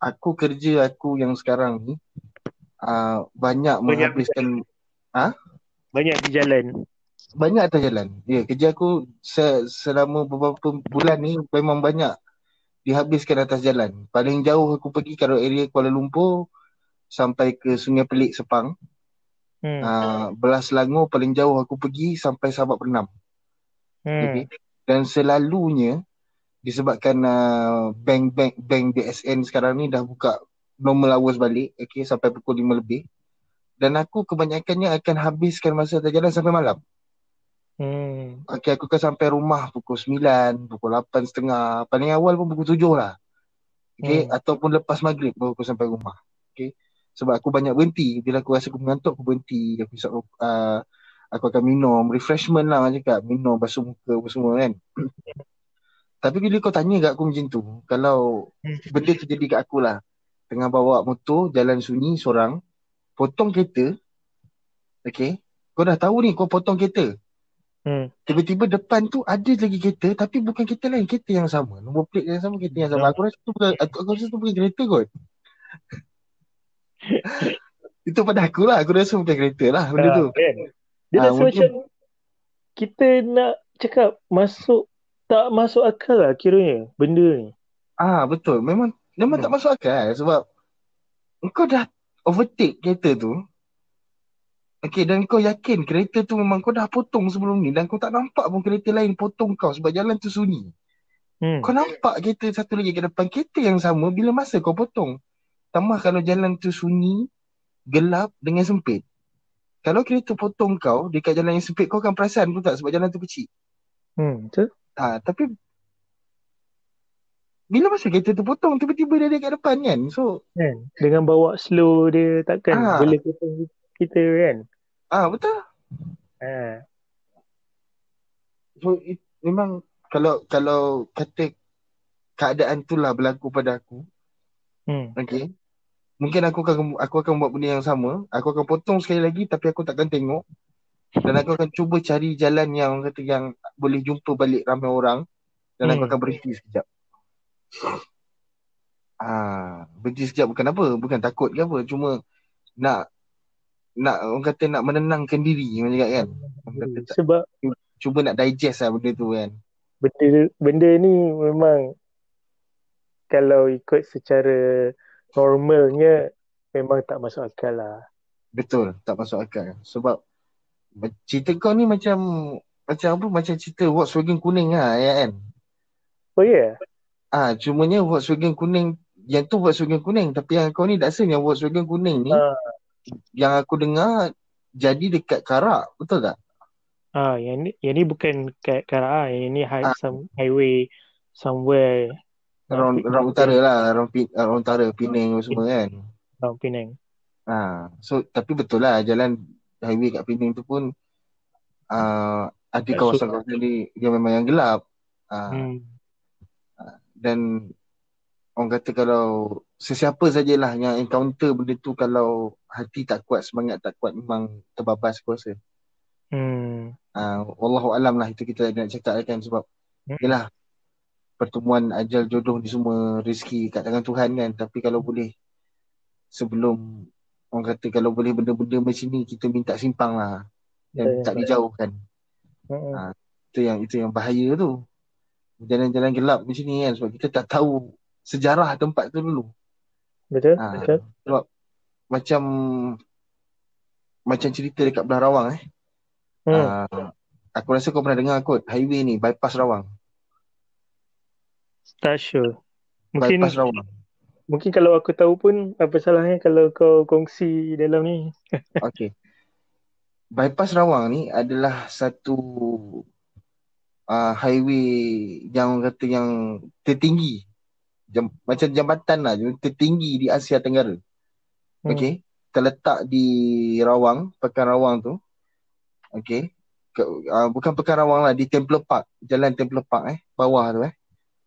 aku kerja aku yang sekarang ni uh, banyak, banyak menghabiskan ah ha? banyak di jalan. Banyak atas jalan. Ya, yeah, kerja aku se- selama beberapa bulan ni memang banyak dihabiskan atas jalan. Paling jauh aku pergi kalau area Kuala Lumpur sampai ke Sungai Pelik Sepang. Hmm. Uh, belas Selangor paling jauh aku pergi sampai Sabak Pernam. Hmm. Okay. Dan selalunya disebabkan uh, bank bank bank DSN sekarang ni dah buka normal hours balik okay, sampai pukul 5 lebih. Dan aku kebanyakannya akan habiskan masa atas jalan sampai malam. Hmm. Okay, aku akan sampai rumah pukul 9, pukul 8 setengah. Paling awal pun pukul 7 lah. Okay, hmm. ataupun lepas maghrib baru aku sampai rumah. Okay sebab aku banyak berhenti bila aku rasa aku mengantuk aku berhenti aku uh, aku akan minum refreshment lah macam cakap minum basuh muka apa semua kan tapi bila kau tanya kat aku macam tu kalau benda terjadi kat aku lah tengah bawa motor jalan sunyi seorang potong kereta okay kau dah tahu ni kau potong kereta hmm. tiba-tiba depan tu ada lagi kereta tapi bukan kereta lain kereta yang sama nombor plate yang sama kereta yang sama aku rasa tu bukan aku, aku rasa tu bukan kereta kot itu pada aku lah. Aku rasa bukan kereta lah benda ha, tu. Kan? Dia ha, rasa mungkin... macam kita nak cakap masuk tak masuk akal lah kiranya benda ni. Ah betul. Memang memang hmm. tak masuk akal sebab kau dah overtake kereta tu. Okay dan kau yakin kereta tu memang kau dah potong sebelum ni dan kau tak nampak pun kereta lain potong kau sebab jalan tu sunyi. Hmm. Kau nampak kereta satu lagi ke depan kereta yang sama bila masa kau potong. Tambah kalau jalan tu sunyi, gelap dengan sempit. Kalau kereta potong kau dekat jalan yang sempit, kau akan perasan pun tak sebab jalan tu kecil. Hmm, betul. Ha, tapi bila masa kereta tu potong, tiba-tiba dia dekat depan kan. So, kan? Dengan bawa slow dia takkan ha. boleh potong kita kan. Ah betul. Ha. So, it, memang kalau kalau kata keadaan tu lah berlaku pada aku. Hmm. Okay mungkin aku akan aku akan buat benda yang sama. Aku akan potong sekali lagi tapi aku takkan tengok. Dan aku akan cuba cari jalan yang kata yang boleh jumpa balik ramai orang dan hmm. aku akan berhenti sekejap. Ah, berhenti sekejap bukan apa, bukan takut ke apa, cuma nak nak orang kata nak menenangkan diri macam kan. kata, Sebab cuba nak digest lah benda tu kan. Benda benda ni memang kalau ikut secara normalnya memang tak masuk akal lah. Betul, tak masuk akal. Sebab cerita kau ni macam macam apa? Macam cerita Volkswagen kuning lah ya kan? Oh ya? Yeah. Ah, cumanya Volkswagen kuning yang tu Volkswagen kuning tapi yang kau ni tak yang Volkswagen kuning ni uh. Yang aku dengar jadi dekat Karak, betul tak? Ah, yang ni yang ni bukan kat Karak ah, yang ni high, ah. some highway somewhere Orang orang utara lah, orang, orang utara Penang semua kan. Orang Penang. Ha, so tapi betul lah jalan highway kat Penang tu pun uh, ada kawasan-kawasan ni dia memang yang gelap. Uh, hmm. Dan orang kata kalau sesiapa sajalah yang encounter benda tu kalau hati tak kuat, semangat tak kuat memang terbabas aku rasa. Hmm. Uh, Wallahu alam lah itu kita nak cakap kan sebab hmm. yalah pertemuan ajal jodoh ni semua rezeki kat tangan Tuhan kan tapi kalau boleh sebelum orang kata kalau boleh benda-benda macam ni kita minta simpang lah dan yeah, tak dijauhkan. Mm-hmm. Ha, itu yang itu yang bahaya tu. Jalan-jalan gelap macam ni kan sebab kita tak tahu sejarah tempat tu dulu. Betul, ha, betul. Sebab macam macam cerita dekat belah Rawang eh. Hmm. Ha, aku rasa kau pernah dengar kot highway ni bypass Rawang. Tak sure. Mungkin bypass Rawang. Mungkin kalau aku tahu pun apa salahnya kalau kau kongsi dalam ni. okay. Bypass Rawang ni adalah satu uh, highway yang kata yang tertinggi. Jam, macam jambatan lah. Tertinggi di Asia Tenggara. Hmm. Okay. Terletak di Rawang, Pekan Rawang tu. Okay. Ke, uh, bukan Pekan Rawang lah, di Temple Park. Jalan Temple Park eh. Bawah tu eh.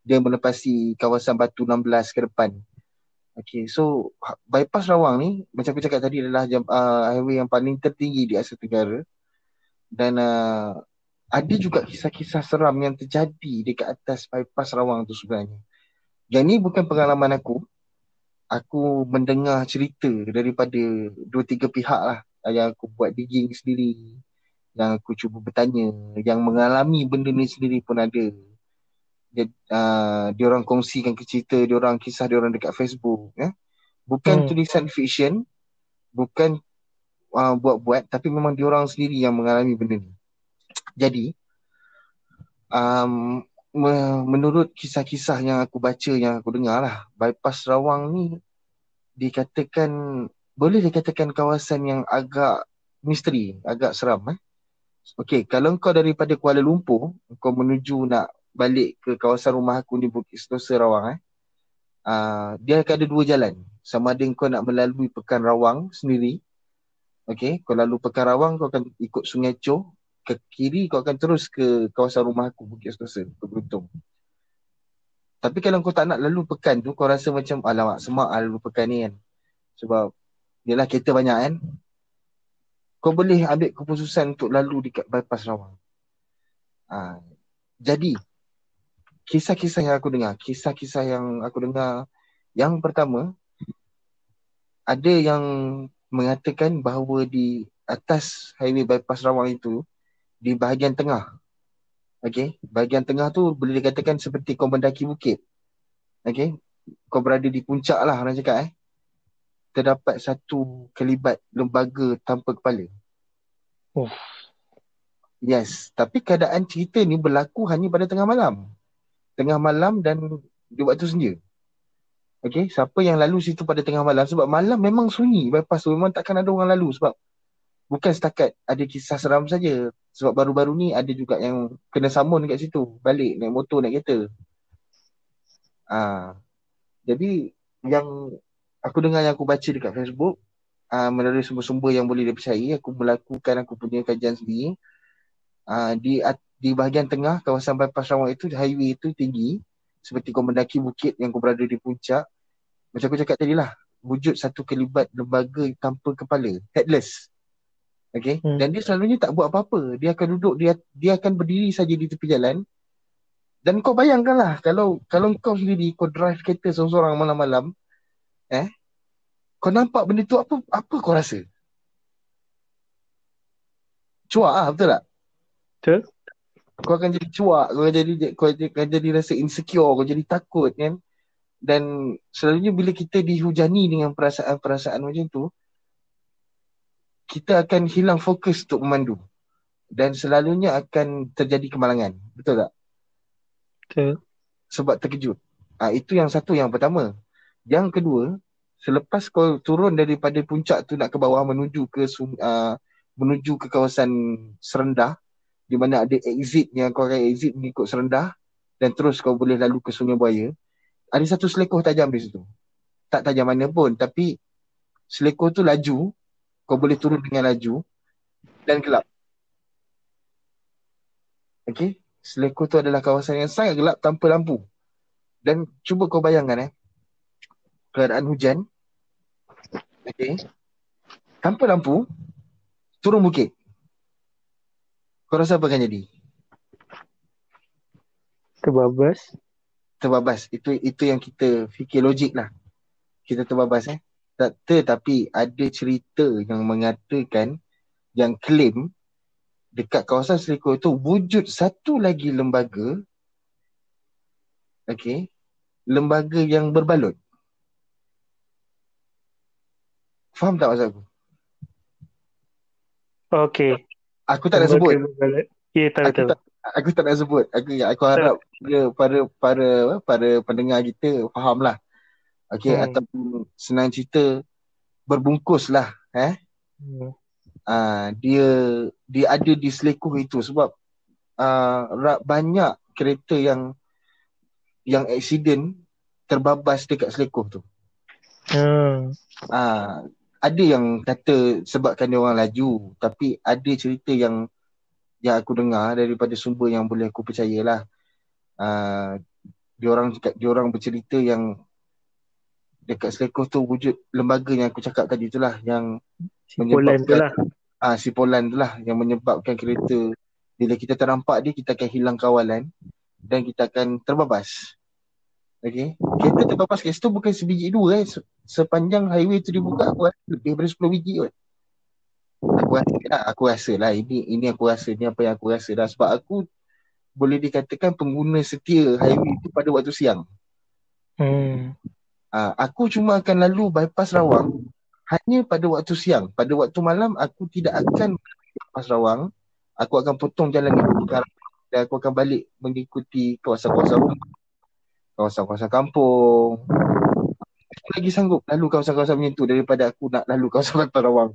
Dia melepasi kawasan Batu 16 ke depan. Okay, so ha, bypass Rawang ni macam aku cakap tadi adalah jam, uh, highway yang paling tertinggi di Asia Tenggara dan uh, ada juga kisah-kisah seram yang terjadi dekat atas bypass Rawang tu sebenarnya. Yang ni bukan pengalaman aku. Aku mendengar cerita daripada dua tiga pihak lah yang aku buat digging sendiri, yang aku cuba bertanya, yang mengalami benda ni sendiri pun ada dia uh, dia orang kongsikan cerita dia orang kisah dia orang dekat Facebook ya. Bukan hmm. tulisan fiction, bukan uh, buat-buat tapi memang dia orang sendiri yang mengalami benda ni. Jadi um, menurut kisah-kisah yang aku baca yang aku dengar lah bypass Rawang ni dikatakan boleh dikatakan kawasan yang agak misteri, agak seram eh. Okey, kalau kau daripada Kuala Lumpur kau menuju nak balik ke kawasan rumah aku di Bukit Sentosa Rawang eh. Uh, dia akan ada dua jalan. Sama ada kau nak melalui Pekan Rawang sendiri. Okay, kau lalu Pekan Rawang kau akan ikut Sungai Chow. Ke kiri kau akan terus ke kawasan rumah aku Bukit Sentosa. Ke Beruntung. Tapi kalau kau tak nak lalu pekan tu, kau rasa macam alamak semak lah lalu pekan ni kan. Sebab lah kereta banyak kan. Kau boleh ambil keputusan untuk lalu dekat bypass Rawang. Ha. Jadi, kisah-kisah yang aku dengar, kisah-kisah yang aku dengar yang pertama ada yang mengatakan bahawa di atas highway bypass Rawang itu di bahagian tengah. Okey, bahagian tengah tu boleh dikatakan seperti kau mendaki bukit. Okey, kau berada di puncak lah orang cakap eh. Terdapat satu kelibat lembaga tanpa kepala. Oh. Yes, tapi keadaan cerita ni berlaku hanya pada tengah malam tengah malam dan di waktu senja. Okay, siapa yang lalu situ pada tengah malam sebab malam memang sunyi bypass tu memang takkan ada orang lalu sebab bukan setakat ada kisah seram saja sebab baru-baru ni ada juga yang kena samun dekat situ balik naik motor naik kereta. Ah. Jadi yang aku dengar yang aku baca dekat Facebook uh, melalui sumber-sumber yang boleh dipercayai aku melakukan aku punya kajian sendiri uh, di di bahagian tengah kawasan bypass Rawang itu highway itu tinggi seperti kau mendaki bukit yang kau berada di puncak macam aku cakap tadi lah wujud satu kelibat lembaga tanpa kepala headless okay? Hmm. dan dia selalunya tak buat apa-apa. Dia akan duduk dia dia akan berdiri saja di tepi jalan. Dan kau bayangkanlah kalau kalau kau sendiri kau drive kereta seorang-seorang malam-malam eh kau nampak benda tu apa apa kau rasa? Cuak ah betul tak? Betul. Kau akan jadi cuak, kau akan jadi kau akan jadi rasa insecure, kau jadi takut kan. Dan selalunya bila kita dihujani dengan perasaan-perasaan macam tu, kita akan hilang fokus untuk memandu dan selalunya akan terjadi kemalangan. Betul tak? Betul. Sebab terkejut. Ah itu yang satu yang pertama. Yang kedua, selepas kau turun daripada puncak tu nak ke bawah menuju ke uh, menuju ke kawasan serendah di mana ada exit yang kau akan exit mengikut serendah dan terus kau boleh lalu ke Sungai Buaya. Ada satu selekoh tajam di situ. Tak tajam mana pun tapi selekoh tu laju, kau boleh turun dengan laju dan gelap. Okay, selekoh tu adalah kawasan yang sangat gelap tanpa lampu. Dan cuba kau bayangkan eh, keadaan hujan, okay, tanpa lampu, turun bukit. Kau rasa apa akan jadi? Terbabas. Terbabas. Itu itu yang kita fikir logik lah. Kita terbabas eh. Tetapi ada cerita yang mengatakan yang claim dekat kawasan Selikoh itu wujud satu lagi lembaga okay, lembaga yang berbalut. Faham tak maksud aku? Okay. Aku tak nak sebut. Ya, tahu, aku tak, aku tak nak sebut. Aku aku harap dia para para para pendengar kita faham Okay, hmm. ataupun senang cerita berbungkus lah. Eh? Hmm. Uh, dia dia ada di selekuh itu sebab uh, banyak kereta yang yang accident terbabas dekat selekuh tu. Hmm. Uh, ada yang kata sebabkan dia orang laju tapi ada cerita yang yang aku dengar daripada sumber yang boleh aku percayalah. Uh, dia orang dia orang bercerita yang dekat selekoh tu wujud lembaga yang aku cakap tadi itulah yang si Polan tu lah. Ah si Polan tu lah yang menyebabkan kereta bila kita ternampak dia kita akan hilang kawalan dan kita akan terbabas. Okay. Kereta terbabas kat situ bukan sebiji dua eh. Sepanjang highway tu dibuka aku rasa lebih daripada 10 biji kot. Aku rasa lah, aku rasa lah ini ini aku rasa ni apa yang aku rasa dah sebab aku boleh dikatakan pengguna setia highway tu pada waktu siang. Hmm. Uh, aku cuma akan lalu bypass Rawang hanya pada waktu siang. Pada waktu malam aku tidak akan bypass Rawang. Aku akan potong jalan itu dan aku akan balik mengikuti kawasan-kawasan rumah kawasan-kawasan kampung. Aku lagi sanggup lalu kawasan-kawasan macam tu daripada aku nak lalu kawasan Pantai Rawang.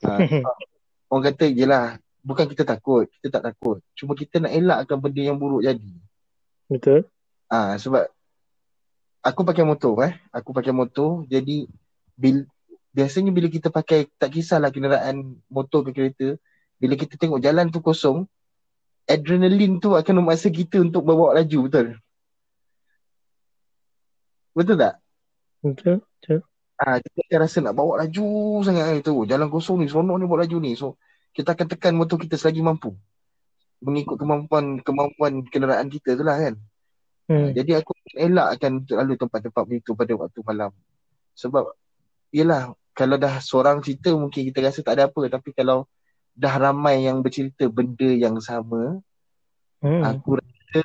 Ha, orang kata jelah bukan kita takut, kita tak takut. Cuma kita nak elakkan benda yang buruk jadi. Betul. Ah ha, sebab aku pakai motor eh. Aku pakai motor jadi bil, biasanya bila kita pakai tak kisahlah kenderaan motor ke kereta, bila kita tengok jalan tu kosong, adrenalin tu akan memaksa kita untuk bawa laju betul. Betul tak? Betul, betul. Ah, kita akan rasa nak bawa laju sangat hari tu. Jalan kosong ni, seronok ni bawa laju ni. So, kita akan tekan motor kita selagi mampu. Mengikut kemampuan kemampuan kenderaan kita tu lah kan. Hmm. Jadi aku elak akan lalu tempat-tempat begitu pada waktu malam. Sebab, yelah, kalau dah seorang cerita mungkin kita rasa tak ada apa. Tapi kalau dah ramai yang bercerita benda yang sama, hmm. aku rasa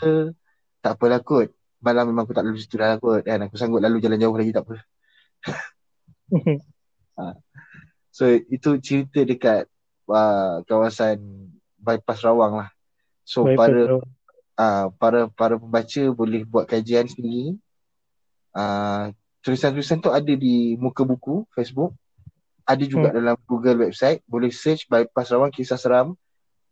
tak apalah kot malam memang aku tak lalu situ dah kot kan aku sanggup lalu jalan jauh lagi tak apa ha. so itu cerita dekat uh, kawasan bypass Rawang lah so bypass para uh, para para pembaca boleh buat kajian sendiri uh, tulisan-tulisan tu ada di muka buku Facebook ada juga hmm. dalam Google website boleh search bypass Rawang kisah seram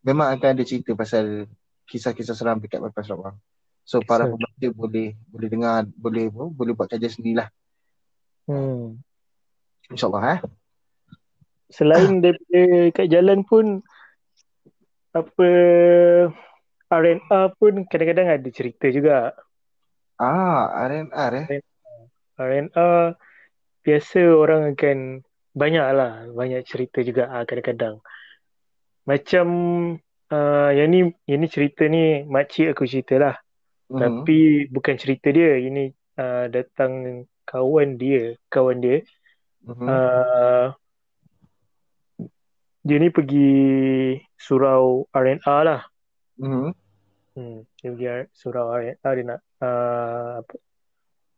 memang akan ada cerita pasal kisah-kisah seram dekat bypass Rawang So para pembaca boleh boleh dengar boleh boleh buat kajian sendirilah. Hmm. InsyaAllah eh. Selain daripada kat jalan pun apa R&R pun kadang-kadang ada cerita juga. Ah, R&R eh. R&R biasa orang akan banyak lah, banyak cerita juga ah, kadang-kadang. Macam uh, yang ni yang ni cerita ni makcik aku cerita lah. Mm-hmm. Tapi bukan cerita dia. Ini uh, datang kawan dia, kawan dia. Mm-hmm. Uh, dia ni pergi surau R&R lah. Mm-hmm. Hmm, dia pergi surau R&R dia nak uh, apa?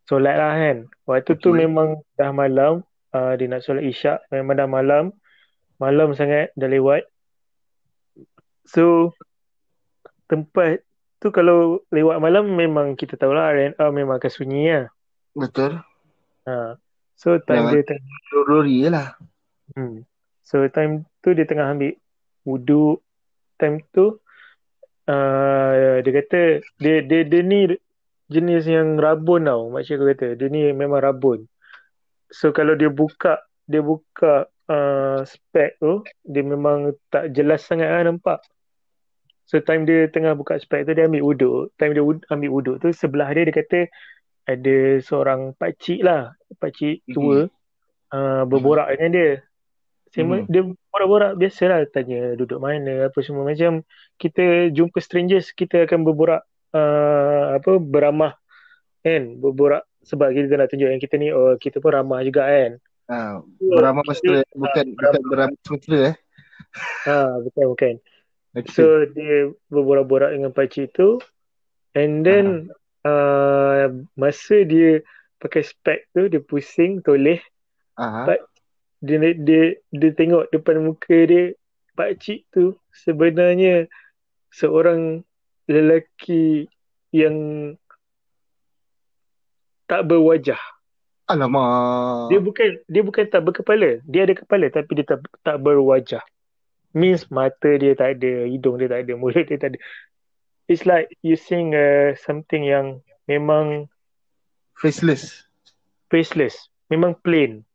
solat lah kan. Waktu okay. tu memang dah malam. Uh, dia nak solat isyak. Memang dah malam. malam sangat dah lewat. So tempat tu kalau lewat malam memang kita tahu lah RNR memang akan sunyi lah. Betul. Ha. So time Memang. dia tengah, Lori lah. hmm. So time tu dia tengah ambil wuduk. Time tu uh, dia kata dia, dia dia ni jenis yang rabun tau. Macam aku kata. Dia ni memang rabun. So kalau dia buka dia buka uh, spek tu dia memang tak jelas sangat lah nampak. So time dia tengah buka spek tu dia ambil wuduk. Time dia wud- ambil wuduk tu sebelah dia dia kata ada seorang pakcik lah. Pakcik tua uh, berborak dengan dia. Mhm. Dia borak-borak biasalah tanya duduk mana apa semua macam kita jumpa strangers kita akan berborak uh, apa beramah kan berborak sebab kita nak tunjuk yang kita ni oh kita pun ramah juga kan. Ha, beramah mesra bukan bukan beramah mesra eh. Ha bukan bukan. Okay. So dia berborak-borak dengan pakcik tu and then uh, masa dia pakai spek tu dia pusing toleh Aha. Pak- dia, dia dia tengok depan muka dia pakcik tu sebenarnya seorang lelaki yang tak berwajah. Alamak. Dia bukan dia bukan tak berkepala. Dia ada kepala tapi dia tak tak berwajah. Means mata dia tak ada, hidung dia tak ada, mulut dia tak ada. It's like you seeing uh, something yang memang faceless. faceless. Memang plain.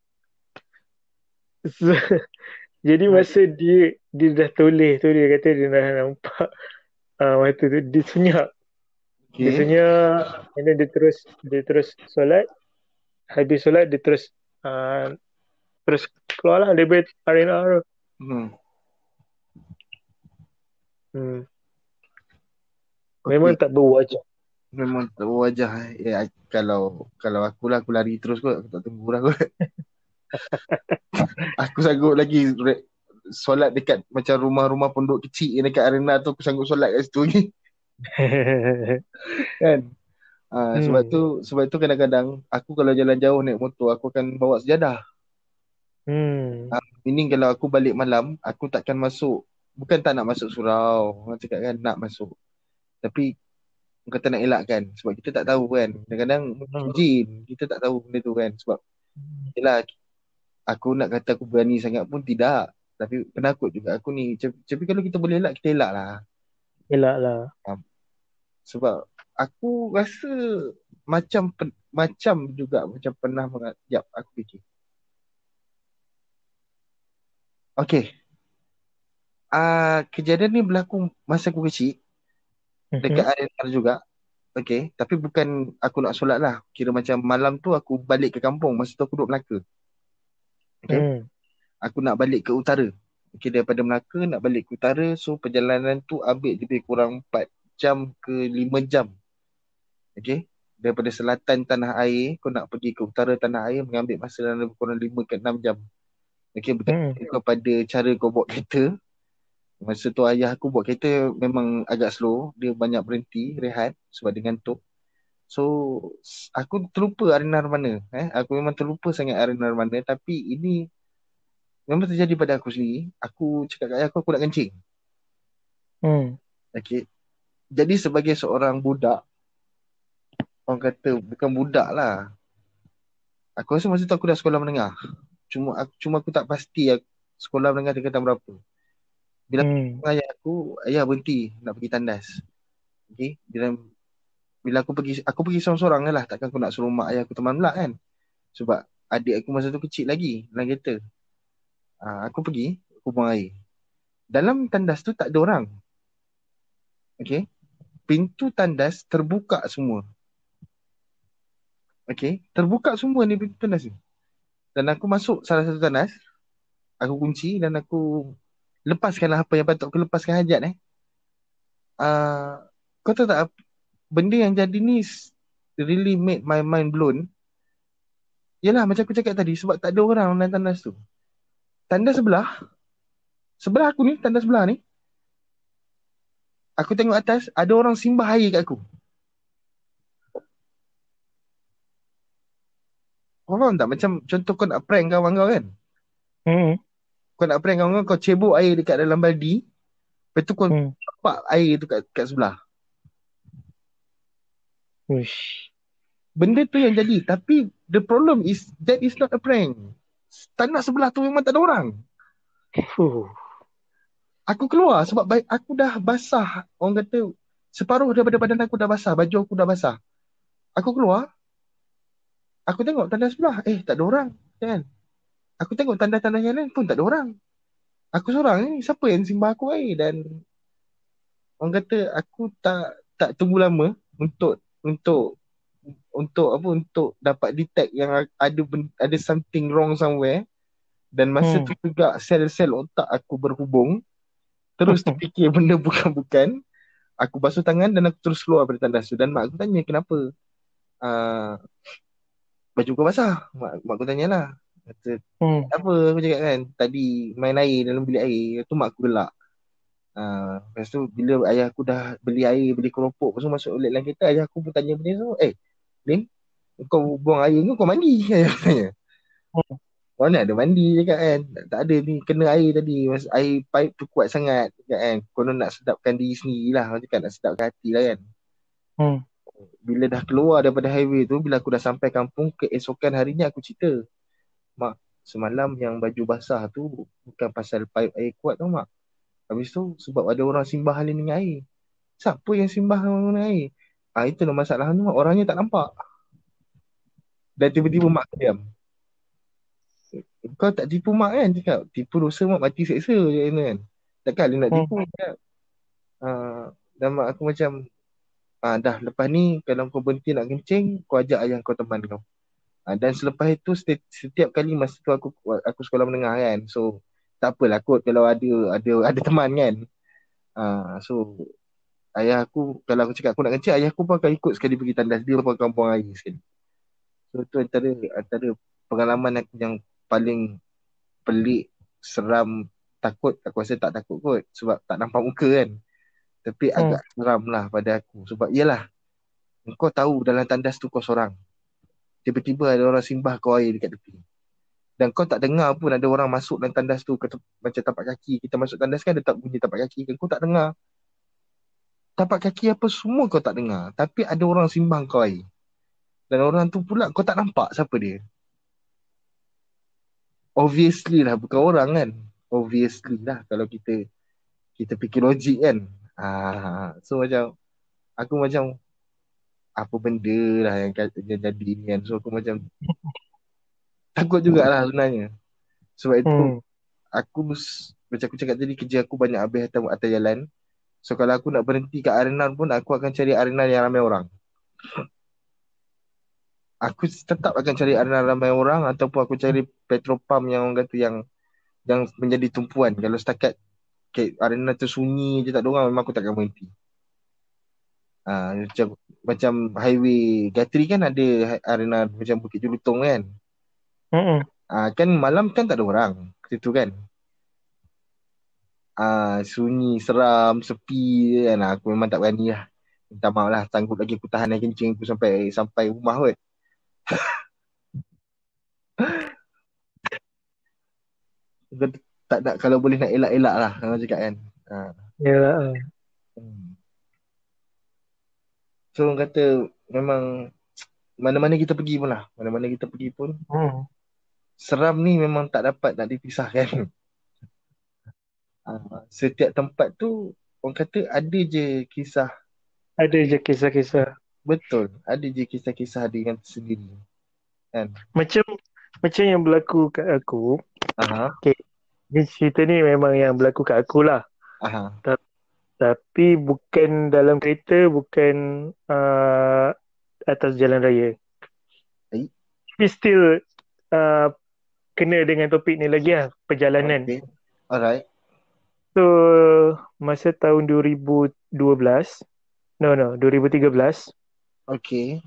So, jadi masa dia dia dah toleh tu dia kata dia dah nampak uh, mata tu dia senyap. Dia Okay. senyap and then dia terus dia terus solat. Habis solat dia terus uh, terus keluar lah daripada arena tu. Hmm. Hmm. Memang tak berwajah. Memang tak berwajah. eh. Eh, kalau kalau aku lah aku lari terus kot. Aku tak tunggu lah kot. aku sanggup lagi re- solat dekat macam rumah-rumah pondok kecil yang dekat arena tu aku sanggup solat kat situ lagi. kan? Uh, Hmm. sebab tu sebab tu kadang-kadang aku kalau jalan jauh naik motor aku akan bawa sejadah. hmm. Meaning kalau aku balik malam aku takkan masuk bukan tak nak masuk surau. Orang cakap kan nak masuk. Tapi kata nak elakkan sebab kita tak tahu kan. Kadang-kadang Hmm. jin kita tak tahu benda tu kan sebab Yelah aku nak kata aku berani sangat pun tidak. Tapi penakut juga aku ni. Tapi, kalau kita boleh elak kita elak lah. Elak lah. sebab aku rasa macam pen, macam juga macam pernah mengat jap aku fikir. Okay uh, kejadian ni berlaku masa aku kecil. Dekat arena juga. Okay Tapi bukan aku nak solat lah. Kira macam malam tu aku balik ke kampung. Masa tu aku duduk Melaka Okay Hmm. Aku nak balik ke utara Okay daripada Melaka nak balik ke utara So perjalanan tu ambil lebih kurang 4 jam ke 5 jam Okay Daripada selatan tanah air Kau nak pergi ke utara tanah air Mengambil masa dalam lebih kurang 5 ke 6 jam Okay bergantung Hmm. kepada cara kau bawa kereta Masa tu ayah aku bawa kereta memang agak slow. Dia banyak berhenti, rehat sebab dia ngantuk. So, aku terlupa arena mana. Eh? Aku memang terlupa sangat arena mana. Tapi ini memang terjadi pada aku sendiri. Aku cakap kat ayah aku, aku nak kencing. Hmm. Okay. Jadi sebagai seorang budak, orang kata bukan budak lah. Aku rasa masa tu aku dah sekolah menengah. Cuma aku, cuma aku tak pasti aku, sekolah menengah tingkatan berapa. Bila Hmm. ayah aku, ayah berhenti nak pergi tandas. Okay. Bila, bila aku pergi, aku pergi seorang-seorang lah. Takkan aku nak suruh mak ayah aku teman pula kan. Sebab adik aku masa tu kecil lagi dalam kereta. Ha, aku pergi, aku buang air. Dalam tandas tu tak ada orang. Okay. Pintu tandas terbuka semua. Okay. Terbuka semua ni pintu tandas ni. Dan aku masuk salah satu tandas. Aku kunci dan aku lepaskanlah apa yang patut aku lepaskan hajat eh. Uh, kau tahu tak benda yang jadi ni really made my mind blown. Yalah macam aku cakap tadi sebab tak ada orang dalam tandas tu. Tandas sebelah sebelah aku ni, tandas sebelah ni. Aku tengok atas ada orang simbah air kat aku. Kau faham tak? Macam contoh kau nak prank kawan kau kan? Hmm. kau nak prank kawan kau cebok air dekat dalam baldi. Lepas tu kau Hmm. air tu kat, kat sebelah. Uish. Benda tu yang jadi. Tapi the problem is that is not a prank. Tanah sebelah tu memang tak ada orang. Aku keluar sebab baik aku dah basah. Orang kata separuh daripada badan aku dah basah. Baju aku dah basah. Aku keluar. Aku tengok tanda sebelah. Eh tak ada orang. Kan? Aku tengok tanda-tanda yang lain pun tak ada orang. Aku seorang ni. Siapa yang simbah aku air? Dan orang kata aku tak tak tunggu lama untuk untuk untuk apa untuk dapat detect yang ada ada something wrong somewhere. Dan masa Hmm. tu juga sel-sel otak aku berhubung terus terfikir benda bukan-bukan aku basuh tangan dan aku terus keluar dari tandas tu. Dan mak aku tanya kenapa? Uh, baju kau basah. Mak, mak aku tanyalah. Kata Hmm. apa? Aku cakap kan tadi main air dalam bilik air. Tu mak aku gelak Uh, lepas tu bila ayah aku dah beli air, beli keropok Lepas tu masuk toilet dalam kereta Ayah aku pun tanya benda tu. Eh, Lin Kau buang air ni kau mandi? Ayah aku tanya. Hmm. Mana ada mandi cakap kan? Tak, tak ada ni Kena air tadi. Mas, Air pipe tu kuat sangat kan? Konon nak sedapkan diri sendiri lah. Cakap nak sedapkan hati lah kan? Hmm. Bila dah keluar daripada highway tu Bila aku dah sampai kampung Keesokan harinya aku cerita. Mak Semalam yang baju basah tu Bukan pasal pipe air kuat tau mak Habis tu sebab ada orang simbah halin dengan air. Siapa yang simbah dengan air? Ah itu lah masalah tu. Orangnya tak nampak. Dan tiba-tiba mak diam. Kau tak tipu mak kan cakap. Tipu dosa mak mati seksa je kan. Takkan dia nak tipu cakap. Ah, dan mak aku macam ah dah lepas ni kalau kau berhenti nak kencing kau ajak ayah kau teman kau. Ah, dan selepas itu setiap, setiap kali masa tu aku aku sekolah menengah kan. So tak apalah kot kalau ada ada ada teman kan. Ah so ayah aku kalau aku cakap aku nak kencing ayah aku pun akan ikut sekali pergi tandas dia pun akan buang air sekali. So tu antara antara pengalaman aku yang paling pelik, seram, takut aku rasa tak takut kot sebab tak nampak muka kan. Tapi Hmm. agak seram lah pada aku sebab iyalah kau tahu dalam tandas tu kau seorang. Tiba-tiba ada orang simbah kau air dekat tepi dan kau tak dengar pun ada orang masuk dalam tandas tu ke, macam tapak kaki. Kita masuk tandas kan ada tak bunyi tapak kaki kan kau tak dengar. Tapak kaki apa semua kau tak dengar. Tapi ada orang simbang kau air. Dan orang tu pula kau tak nampak siapa dia. Obviously lah bukan orang kan. Obviously lah kalau kita kita fikir logik kan. Ah so macam aku macam apa benda lah yang, yang jadi ni kan. So aku macam takut jugalah sebenarnya. Sebab itu Hmm. aku macam aku cakap tadi kerja aku banyak habis atas, atas jalan. So kalau aku nak berhenti kat arena pun aku akan cari arena yang ramai orang. Aku tetap akan cari arena ramai orang ataupun aku cari petrol pump yang orang kata yang yang menjadi tumpuan. Kalau setakat okay, arena tu sunyi je tak ada orang memang aku takkan berhenti. Ah macam macam highway Gatri kan ada hi- arena macam Bukit Jelutong kan. Hmm. Ah kan malam kan tak ada orang situ kan. Ah sunyi, seram, sepi kan. Ah, Aku memang tak berani lah. Minta maaf lah sanggup lagi aku tahan air kencing aku sampai sampai rumah kot. Tak nak kalau boleh nak elak-elak lah orang cakap kan. Ah. Ya. Hmm. So orang kata memang mana-mana kita pergi pun lah. Mana-mana kita pergi pun Hmm. Seram ni memang tak dapat nak dipisahkan. Ah, setiap tempat tu orang kata ada je kisah Ada je kisah-kisah. betul, ada je kisah-kisah dia yang tersendiri. Kan? Macam macam yang berlaku kat aku. Aha, Ni cerita ni memang yang berlaku kat aku lah. aha. Tapi bukan dalam kereta, bukan uh, atas jalan raya. Eh? Tapi still uh, kena dengan topik ni lagi lah, perjalanan. Okay. Alright. So, masa tahun 2012, no no, 2013, Okay.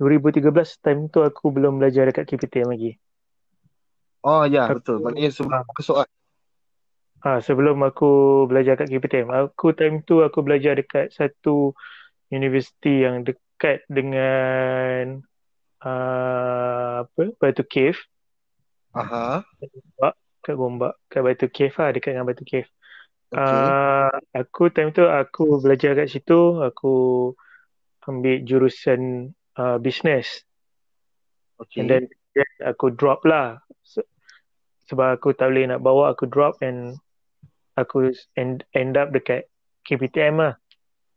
2013 time tu aku belum belajar dekat KPTM lagi. Oh ya, Aku- betul. Maknanya sebelum masuk ah. Ha, sebelum aku belajar kat KPTM, aku time tu aku belajar dekat satu universiti yang dekat dengan uh, apa Batu Cave. Aha. kat Gombak kat Batu Cave lah dekat dengan Batu Cave. Okay. Uh, aku time tu aku belajar kat situ aku ambil jurusan uh, business. Okay. And then, then aku drop lah. Se- sebab aku tak boleh nak bawa aku drop and aku end, end up dekat KPTM lah.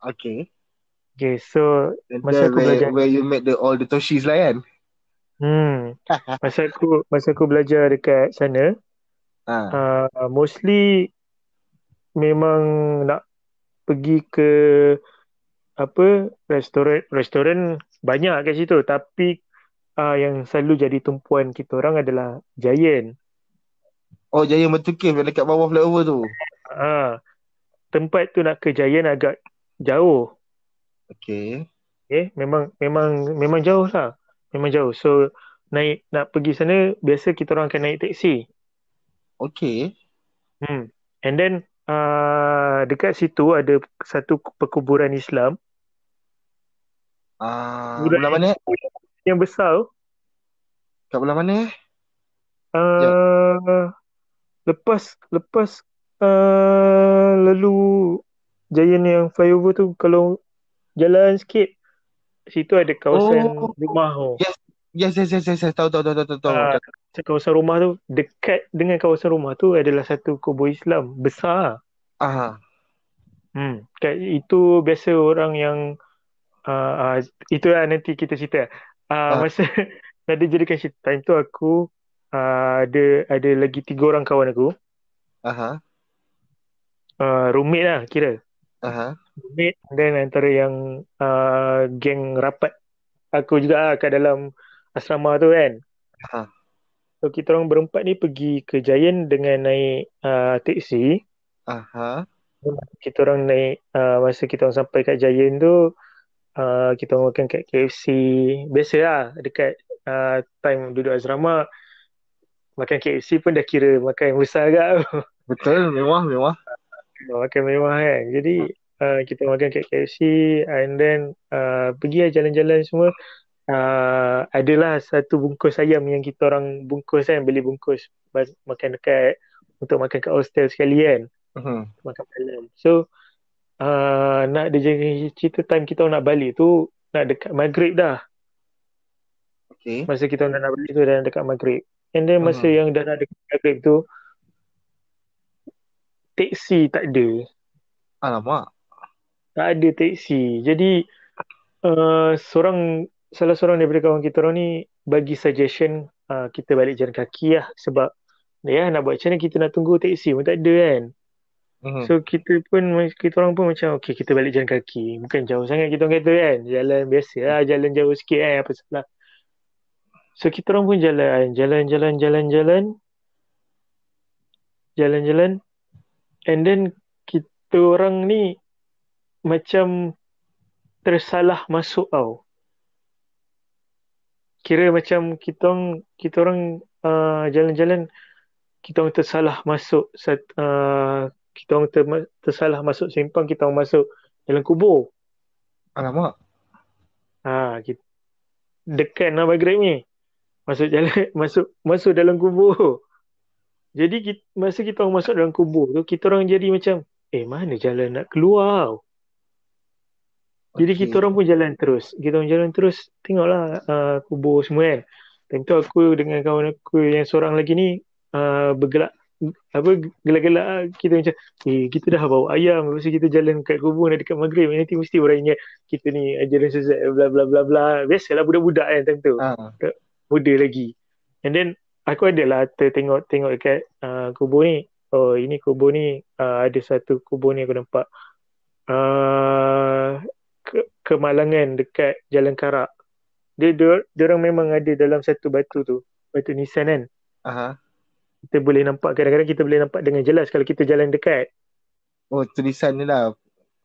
Okay. Okay so And Masa then aku where, belajar- where you met the all the Toshis lah kan? Hmm, masa aku masa aku belajar dekat sana Ha. uh, mostly memang nak pergi ke apa restoran restoran banyak kat situ tapi uh, yang selalu jadi tumpuan kita orang adalah Giant. Oh, Batu Cave yang dekat bawah flyover tu. Ah, tempat tu nak ke Giant agak jauh. Okay. Okay, memang memang memang jauh lah. Memang jauh. So naik nak pergi sana biasa kita orang akan naik teksi. Okay. Hmm. And then uh, dekat situ ada satu perkuburan Islam Ah, belah mana? yang besar. Kat belah mana? Uh, lepas lepas uh, lalu Giant yang flyover tu kalau jalan sikit situ ada kawasan Oh. rumah tu. Yes, yes, yes, yes, yes. Tahu, tahu, tahu, tahu, tahu. tahu. Ah, kawasan rumah tu dekat dengan kawasan rumah tu adalah satu kubur Islam besar. Ah, Hmm, kat itu biasa orang yang uh, uh, itu lah nanti kita cerita. Uh, Ah. masa ada jadikan cerita time tu aku uh, ada ada lagi tiga orang kawan aku. aha, Uh, roommate lah kira. aha. Roommate dan antara yang uh, geng rapat aku juga lah kat dalam asrama tu kan. Ha. So kita orang berempat ni pergi ke Giant dengan naik uh, teksi. Aha. kita orang naik uh, masa kita orang sampai kat Giant tu uh, kita orang makan kat KFC biasa lah dekat uh, time duduk asrama makan KFC pun dah kira makan besar agak Betul, mewah, mewah. makan mewah kan jadi uh, kita makan kat KFC and then uh, pergi lah jalan-jalan semua uh, adalah satu bungkus ayam yang kita orang bungkus kan beli bungkus makan dekat untuk makan kat hostel sekali kan Mhm. makan malam. So uh, nak dia cerita time kita nak balik tu nak dekat maghrib dah. Okay. Masa kita orang nak balik tu dah dekat maghrib. And then masa Hmm. yang dah nak dekat maghrib tu teksi tak ada. Alamak. Tak ada teksi. Jadi uh, seorang salah seorang daripada kawan kita orang ni bagi suggestion uh, kita balik jalan kaki lah sebab ya nak buat macam mana kita nak tunggu teksi pun tak ada kan. Mhm. So kita pun kita orang pun macam okay kita balik jalan kaki. Bukan jauh sangat kita orang kata kan. Jalan biasa lah, jalan jauh sikit kan apa salah. So kita orang pun jalan, jalan jalan jalan jalan. Jalan jalan. And then kita orang ni macam tersalah masuk tau. Kira macam kita orang kita orang uh, jalan-jalan kita orang tersalah masuk sat, uh, kita orang ter, tersalah masuk simpang kita orang masuk dalam kubur. Alamak. Ha, kita, dekat maghrib ni. Masuk jalan masuk masuk dalam kubur. Jadi kita, masa kita orang masuk dalam kubur tu kita orang jadi macam eh mana jalan nak keluar tau. Jadi Okay. kita orang pun jalan terus. Kita orang jalan terus tengoklah uh, kubur semua kan. Time tu aku dengan kawan aku yang seorang lagi ni uh, bergelak apa gelak-gelak ah. kita macam eh kita dah bawa ayam lepas kita jalan kat kubur nak dekat maghrib nanti mesti orang ingat kita ni ajaran sesat bla bla bla bla biasalah budak-budak kan time tu Ah. muda lagi. And then aku adalah tengok tengok dekat uh, kubur ni. Oh ini kubur ni uh, ada satu kubur ni aku nampak uh, ke, kemalangan dekat Jalan Karak. Dia, dia dia orang memang ada dalam satu batu tu. Batu nisan kan. Aha. Kita boleh nampak kadang-kadang kita boleh nampak dengan jelas kalau kita jalan dekat. Oh, tulisan ni lah.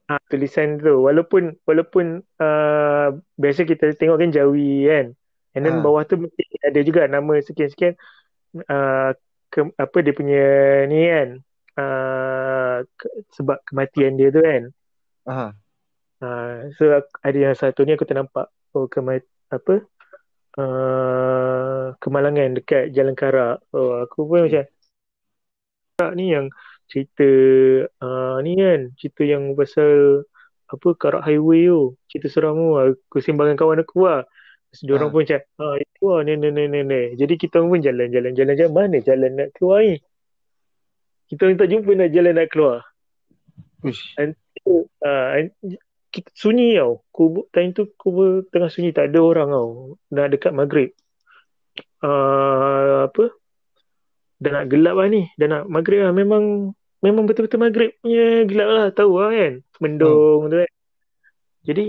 Ha, tulisan tu walaupun walaupun uh, biasa kita tengok kan Jawi kan and then Ha. bawah tu mesti ada juga nama sekian-sekian uh, ke, apa dia punya ni kan uh, ke, sebab kematian dia tu kan Aha. Uh, so ada yang satu ni aku ternampak. Oh kemat apa? Uh, kemalangan dekat Jalan Karak. Oh aku pun macam ni yang cerita uh, ni kan? Cerita yang pasal apa karak highway tu. Cerita seram tu. Aku sembang dengan kawan aku lah. Terus dia orang Ha. pun macam ah itu lah. Ni ni ni ni ni. Jadi kita pun jalan jalan jalan jalan. Mana jalan nak keluar ni? Kita orang tak jumpa nak jalan nak keluar. Uish. uh, kita sunyi tau. Kubur time tu kubur tengah sunyi. Tak ada orang tau. Dah dekat maghrib. Uh, apa? Dah nak gelap lah ni. Dah nak maghrib lah. Memang memang betul-betul maghrib punya gelap lah. Tahu lah kan? Mendung tu kan? Jadi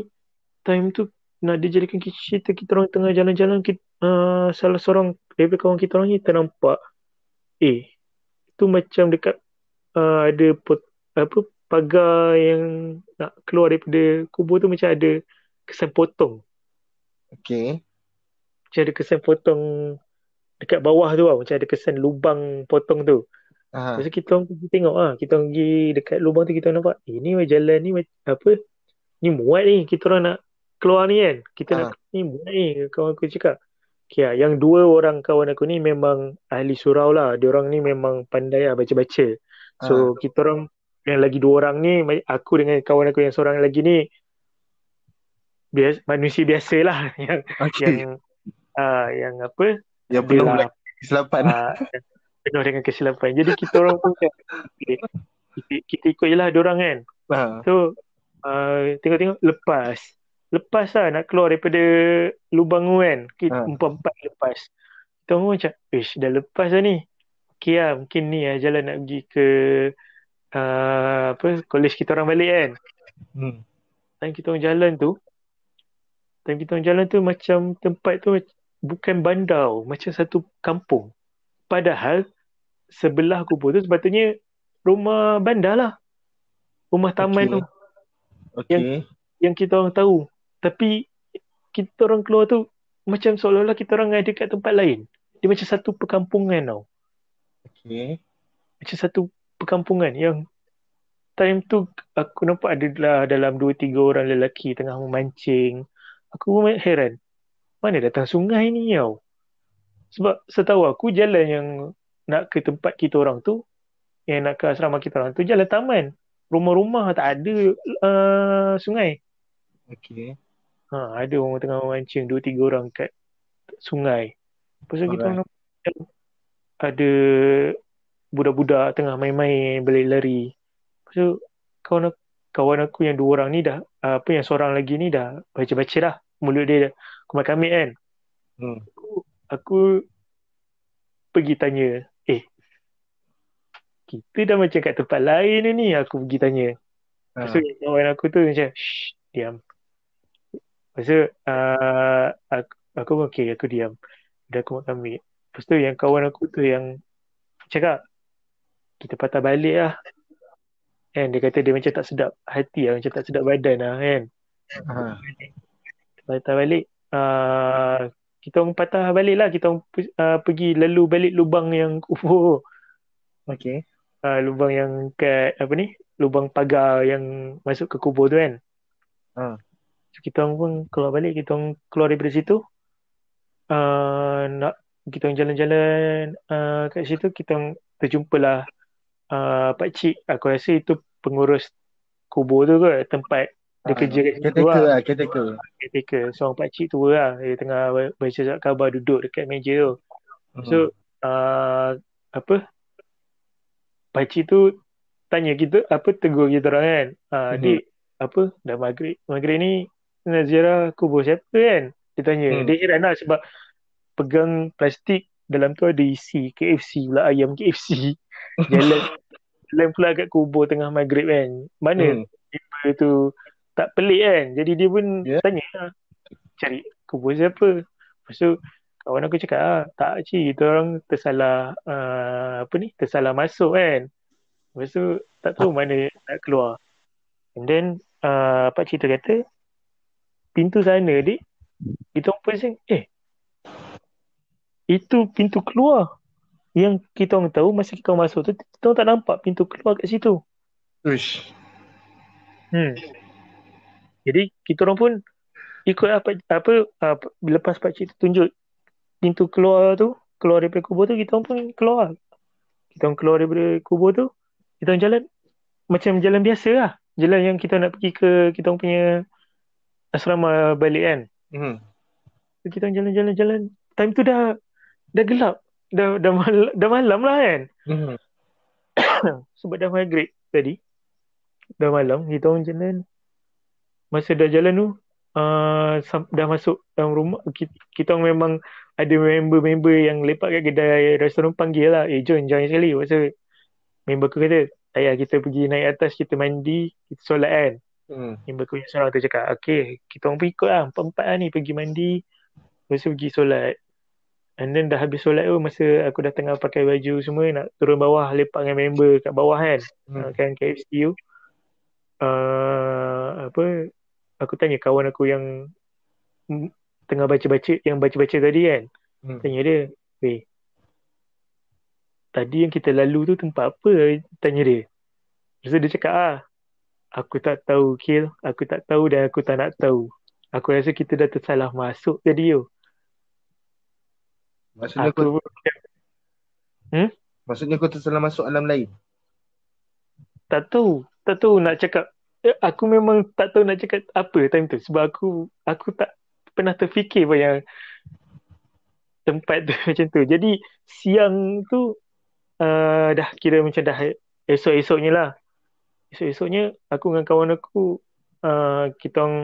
time tu nak dijadikan cerita kita orang tengah jalan-jalan kita, uh, salah seorang daripada kawan kita orang ni ternampak eh tu macam dekat uh, ada pot, apa pagar yang nak keluar daripada kubur tu macam ada kesan potong Okay. macam ada kesan potong dekat bawah tu lah macam ada kesan lubang potong tu Ha. Lepas tu kita orang pergi tengok ah, kita orang pergi dekat lubang tu kita nampak, eh ni jalan ni apa? Ni muat ni, kita orang nak keluar ni kan. Kita Ah. nak ni muat ni kawan aku cakap. Okay, ah, yang dua orang kawan aku ni memang ahli surau lah. Dia orang ni memang pandai lah baca-baca. So kita orang yang lagi dua orang ni, aku dengan kawan aku yang seorang lagi ni biasa, manusia biasa lah yang Okay. yang ah, yang apa? Yang penuh lah, kesilapan. Ah, penuh dengan kesilapan. Jadi kita orang pun okay, kita, kita ikut je lah diorang kan. Ha. So, uh, tengok-tengok lepas. Lepas lah nak keluar daripada lubang tu kan. Kita Ha. empat-empat lepas. Kita orang macam, ish dah lepas lah ni. Okay lah, mungkin ni lah jalan nak pergi ke uh, apa college kita orang balik kan. Hmm. Time kita orang jalan tu, time kita orang jalan tu macam tempat tu bukan bandar, macam satu kampung. Padahal sebelah kubur tu sepatutnya rumah bandar lah. Rumah taman Okay. tu Okay. yang kita orang tahu. Tapi kita orang keluar tu macam seolah-olah kita orang ada kat tempat lain. Dia macam satu perkampungan tau. Okay. Macam satu perkampungan yang time tu aku nampak ada lah dalam dua tiga orang lelaki tengah memancing. Aku pun heran. Mana datang sungai ni tau. Sebab setahu aku jalan yang nak ke tempat kita orang tu, yang nak ke asrama kita orang tu, jalan taman. Rumah-rumah tak ada uh, sungai. Okay. Ha, ada orang tengah memancing dua tiga orang kat sungai. Lepas tu kita orang nampak ada budak-budak tengah main-main berlari-lari. Lepas tu kawan aku, kawan aku yang dua orang ni dah apa yang seorang lagi ni dah baca-baca dah. Mulut dia dah kumat kan. Hmm. Aku pergi tanya, "Eh, kita dah macam kat tempat lain ni." Aku pergi tanya. Ha. kawan aku tu macam Shh, diam Lepas tu uh, aku, aku okay aku diam Dah aku makan ambil Lepas tu yang kawan aku tu yang Cakap Kita patah balik lah Kan dia kata dia macam tak sedap hati lah Macam tak sedap badan lah kan Ha. Patah balik uh, Kita orang patah balik lah Kita orang uh, pergi lalu balik lubang yang kubur Okay. uh, Lubang yang kat apa ni Lubang pagar yang masuk ke kubur tu kan Ha. So, kita orang pun keluar balik, kita orang keluar daripada situ. Uh, nak kita orang jalan-jalan uh, kat situ, kita orang terjumpalah uh, Pak Cik. Aku rasa itu pengurus kubur tu ke, tempat dia Ha. kerja kat situ Caretaker lah. lah, caretaker. Caretaker. Seorang Pak Cik tua lah. Dia tengah baca surat khabar duduk dekat meja tu. So, uh, apa? Pak Cik tu tanya kita, apa tegur kita orang kan. Uh. Dik, apa, dah maghrib. Maghrib ni nak ziarah kubur siapa kan? Dia tanya. Hmm. Dia heran lah sebab pegang plastik dalam tu ada isi KFC pula, ayam KFC. Jalan, jalan pula kat kubur tengah maghrib kan. Mana Hmm. tiba tu tak pelik kan. Jadi dia pun Ya. tanya lah, cari kubur siapa. Lepas tu kawan aku cakap ah, tak cik, kita orang tersalah uh, apa ni, tersalah masuk kan. Lepas tu tak tahu mana nak keluar. And then uh, Pak Cik tu kata pintu sana dik. Kita pusing, eh itu pintu keluar. Yang kita orang tahu masa kita orang masuk tu, kita orang tak nampak pintu keluar kat situ. Uish. Hmm. Jadi kita orang pun ikut apa apa uh, lepas pak cik tu tunjuk pintu keluar tu, keluar daripada kubur tu kita orang pun keluar. kita orang keluar daripada kubur tu kita orang jalan macam jalan biasa lah jalan yang kita nak pergi ke kita orang punya asrama balik kan Hmm. kita orang jalan-jalan-jalan time tu dah dah gelap dah dah, mal, dah malam lah kan? Hmm. sebab dah maghrib tadi. Dah malam. Kita orang jalan masa dah jalan tu uh, dah masuk dalam rumah. Kita, kita orang memang ada member-member yang lepak kat kedai restoran panggil lah. Eh join join sekali. Masa member aku kata ayah kita pergi naik atas kita mandi kita solat kan? Hmm. member aku yang seorang tu cakap okay kita orang pun ikut lah. Empat-empat lah ni pergi mandi lepas tu pergi solat and then dah habis solat tu masa aku dah tengah pakai baju semua nak turun bawah lepak dengan member kat bawah kan Hmm. hmm. kan KFC tu uh, apa aku tanya kawan aku yang tengah baca-baca yang baca-baca tadi kan Hmm. tanya dia weh tadi yang kita lalu tu tempat apa tanya dia lepas tu dia cakap ah aku tak tahu kill aku tak tahu dan aku tak nak tahu aku rasa kita dah tersalah masuk tadi tu Maksudnya kau, aku Hmm? maksudnya kau tersalah masuk alam lain. tak tahu. Tak tahu nak cakap. Eh, aku memang tak tahu nak cakap apa time tu. Sebab aku aku tak pernah terfikir pun yang tempat tu macam tu. Jadi siang tu uh, dah kira macam dah esok-esoknya lah. Esok-esoknya aku dengan kawan aku uh, kita orang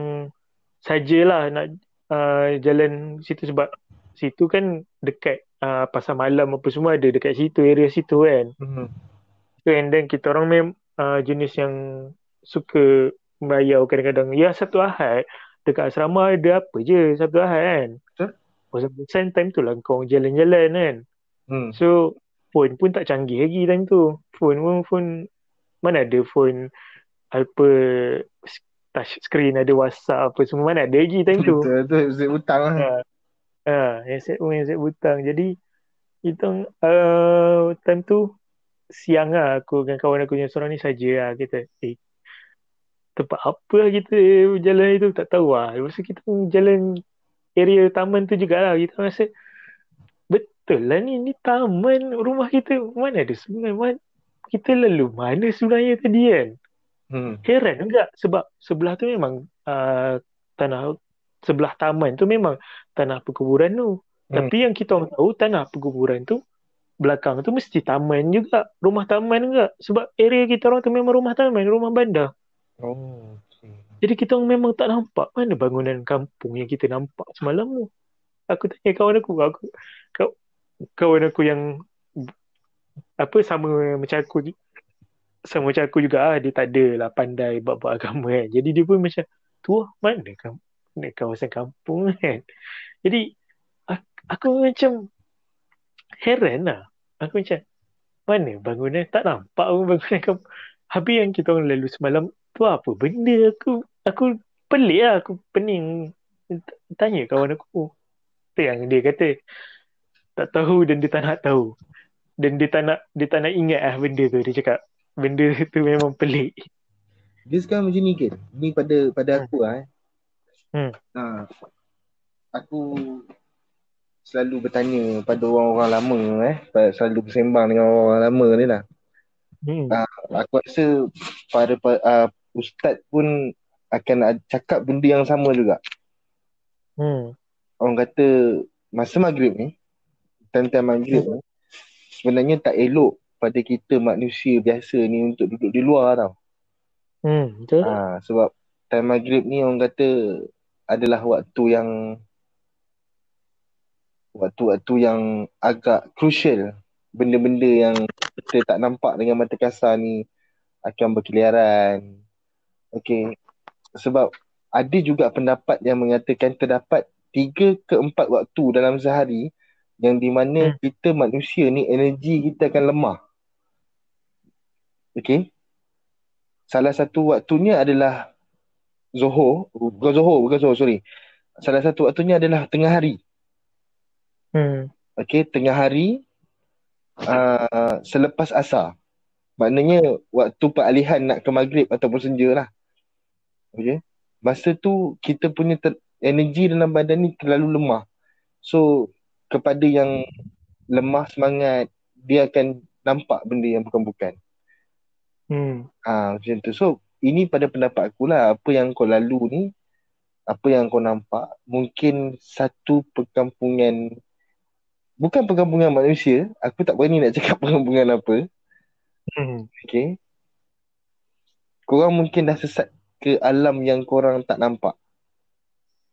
sajalah nak uh, jalan situ sebab situ kan dekat uh, pasar malam apa semua ada dekat situ area situ kan Hmm. So, and then kita orang mem uh, jenis yang suka merayau kadang-kadang. Ya satu ahad dekat asrama ada apa je satu ahad kan. Betul. Bosan-bosan time tu lah kau jalan-jalan kan. Hmm. So phone pun tak canggih lagi time tu. Phone pun phone mana ada phone apa touch screen ada WhatsApp apa semua mana ada lagi time tu. Betul tu zip hutang lah. Ha. Ha, handset pun handset butang. Jadi kita uh, time tu siang lah aku dengan kawan aku yang seorang ni saja lah kita eh tempat apa lah kita jalan itu tak tahu lah. Lepas tu kita pun jalan area taman tu jugalah. Kita rasa betul lah ni, ni taman rumah kita. Mana ada sungai? Man, kita lalu mana sebenarnya tadi kan? Hmm. Heran juga sebab sebelah tu memang uh, tanah sebelah taman tu memang tanah perkuburan tu. Hmm. Tapi yang kita orang tahu tanah perkuburan tu belakang tu mesti taman juga, rumah taman juga. Sebab area kita orang tu memang rumah taman, rumah bandar. Oh. Okay. Jadi kita orang memang tak nampak mana bangunan kampung yang kita nampak semalam tu. Aku tanya kawan aku, aku kau, kawan aku yang apa sama macam aku sama macam aku juga ah, dia tak ada lah pandai bab-bab agama kan. Jadi dia pun macam tu lah, mana kam mana kawasan kampung kan. Jadi aku, aku macam heran lah. Aku macam mana bangunan tak nampak pun bangunan kampung. Habis yang kita orang lalu semalam tu apa benda aku aku pelik lah aku pening tanya kawan aku tu yang dia kata tak tahu dan dia tak nak tahu dan dia tak nak dia tak nak ingat lah benda tu dia cakap benda tu memang pelik Dia sekarang macam ni ke? Ni pada pada Hmm. aku lah eh. Hmm. Ha. Aku selalu bertanya pada orang-orang lama eh. Selalu bersembang dengan orang-orang lama ni lah. hmm. Ah. Aku rasa para, para uh, ustaz pun akan cakap benda yang sama juga. Hmm. Orang kata masa maghrib ni, time-time maghrib ni, sebenarnya tak elok pada kita manusia biasa ni untuk duduk di luar tau. Hmm. Betul? Ha, sebab time maghrib ni orang kata adalah waktu yang waktu-waktu yang agak crucial benda-benda yang kita tak nampak dengan mata kasar ni akan berkeliaran. Okey. Sebab ada juga pendapat yang mengatakan terdapat tiga ke empat waktu dalam sehari yang di mana Hmm. kita manusia ni energi kita akan lemah. Okey. Salah satu waktunya adalah Zohor, bukan Zohor, bukan Zohor, sorry. Salah satu waktunya adalah tengah hari. Hmm. Okey, tengah hari uh, selepas asar. Maknanya waktu peralihan nak ke maghrib ataupun senja lah. Okey. Masa tu kita punya ter- energi dalam badan ni terlalu lemah. So kepada yang lemah semangat, dia akan nampak benda yang bukan-bukan. Hmm. Ah macam tu. So ini pada pendapat aku lah apa yang kau lalu ni apa yang kau nampak mungkin satu perkampungan bukan perkampungan manusia aku tak berani nak cakap perkampungan apa Hmm. okay korang mungkin dah sesat ke alam yang korang tak nampak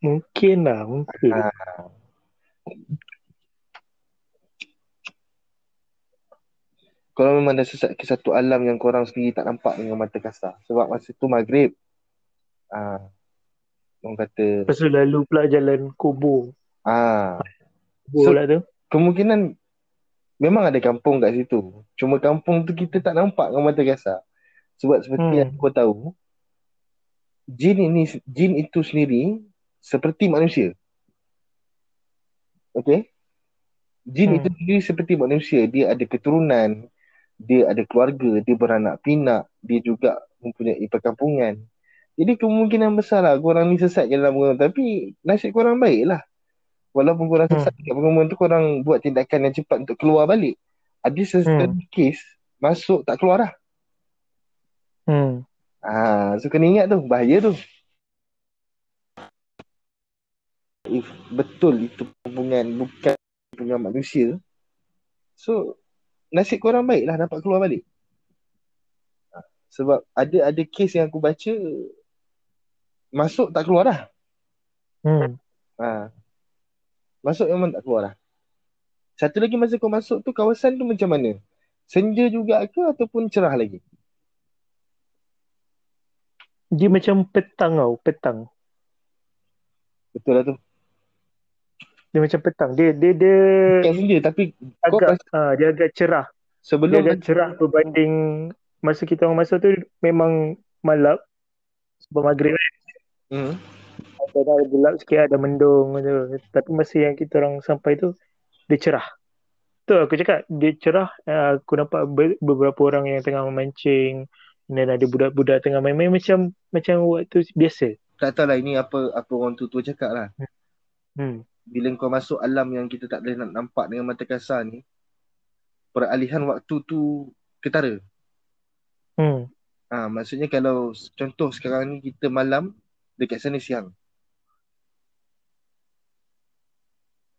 Mungkin lah, mungkin. Ah. Korang memang dah sesat ke satu alam yang korang sendiri tak nampak dengan mata kasar sebab masa tu maghrib ah orang kata Lepas tu lalu pula jalan kubur. ah Kubur So- pula tu. kemungkinan memang ada kampung kat situ. Cuma kampung tu kita tak nampak dengan mata kasar. Sebab seperti Hmm. yang kau tahu, jin ini jin itu sendiri seperti manusia. Okay? Jin Hmm. itu sendiri seperti manusia. Dia ada keturunan, dia ada keluarga, dia beranak pinak, dia juga mempunyai perkampungan. Jadi kemungkinan besar lah korang ni sesat je dalam perkampungan. Tapi nasib korang baik lah. Walaupun korang Hmm. sesat kat perkampungan tu, korang buat tindakan yang cepat untuk keluar balik. Ada sesetengah kes masuk tak keluar dah. Hmm. Ah, so kena ingat tu, bahaya tu. If betul itu hubungan bukan hubungan manusia, so nasib korang baik lah dapat keluar balik. Ah, Sebab ada ada kes yang aku baca masuk tak keluar dah. Hmm. Ha. Masuk memang tak keluar dah. Satu lagi masa kau masuk tu kawasan tu macam mana? Senja juga ke ataupun cerah lagi? Dia macam petang tau, petang. Betul lah tu. Dia macam petang. Dia dia dia Bukan senja tapi kau agak pas- ah dia agak cerah. Dia sebelum agak cerah berbanding masa kita orang masuk tu memang malam sebab maghrib kan. hmm. Ada dah gelap sikit ada mendung tu. Tapi masa yang kita orang sampai tu dia cerah. Tu aku cakap dia cerah ah, aku nampak be- beberapa orang yang tengah memancing dan ada budak-budak tengah main-main macam macam waktu biasa. tak tahu lah ini apa apa orang tu tu cakap lah. Hmm. Bila kau masuk alam yang kita tak boleh nak nampak dengan mata kasar ni, peralihan waktu tu ketara. Hmm. Ha, maksudnya kalau contoh sekarang ni kita malam, dekat sana siang.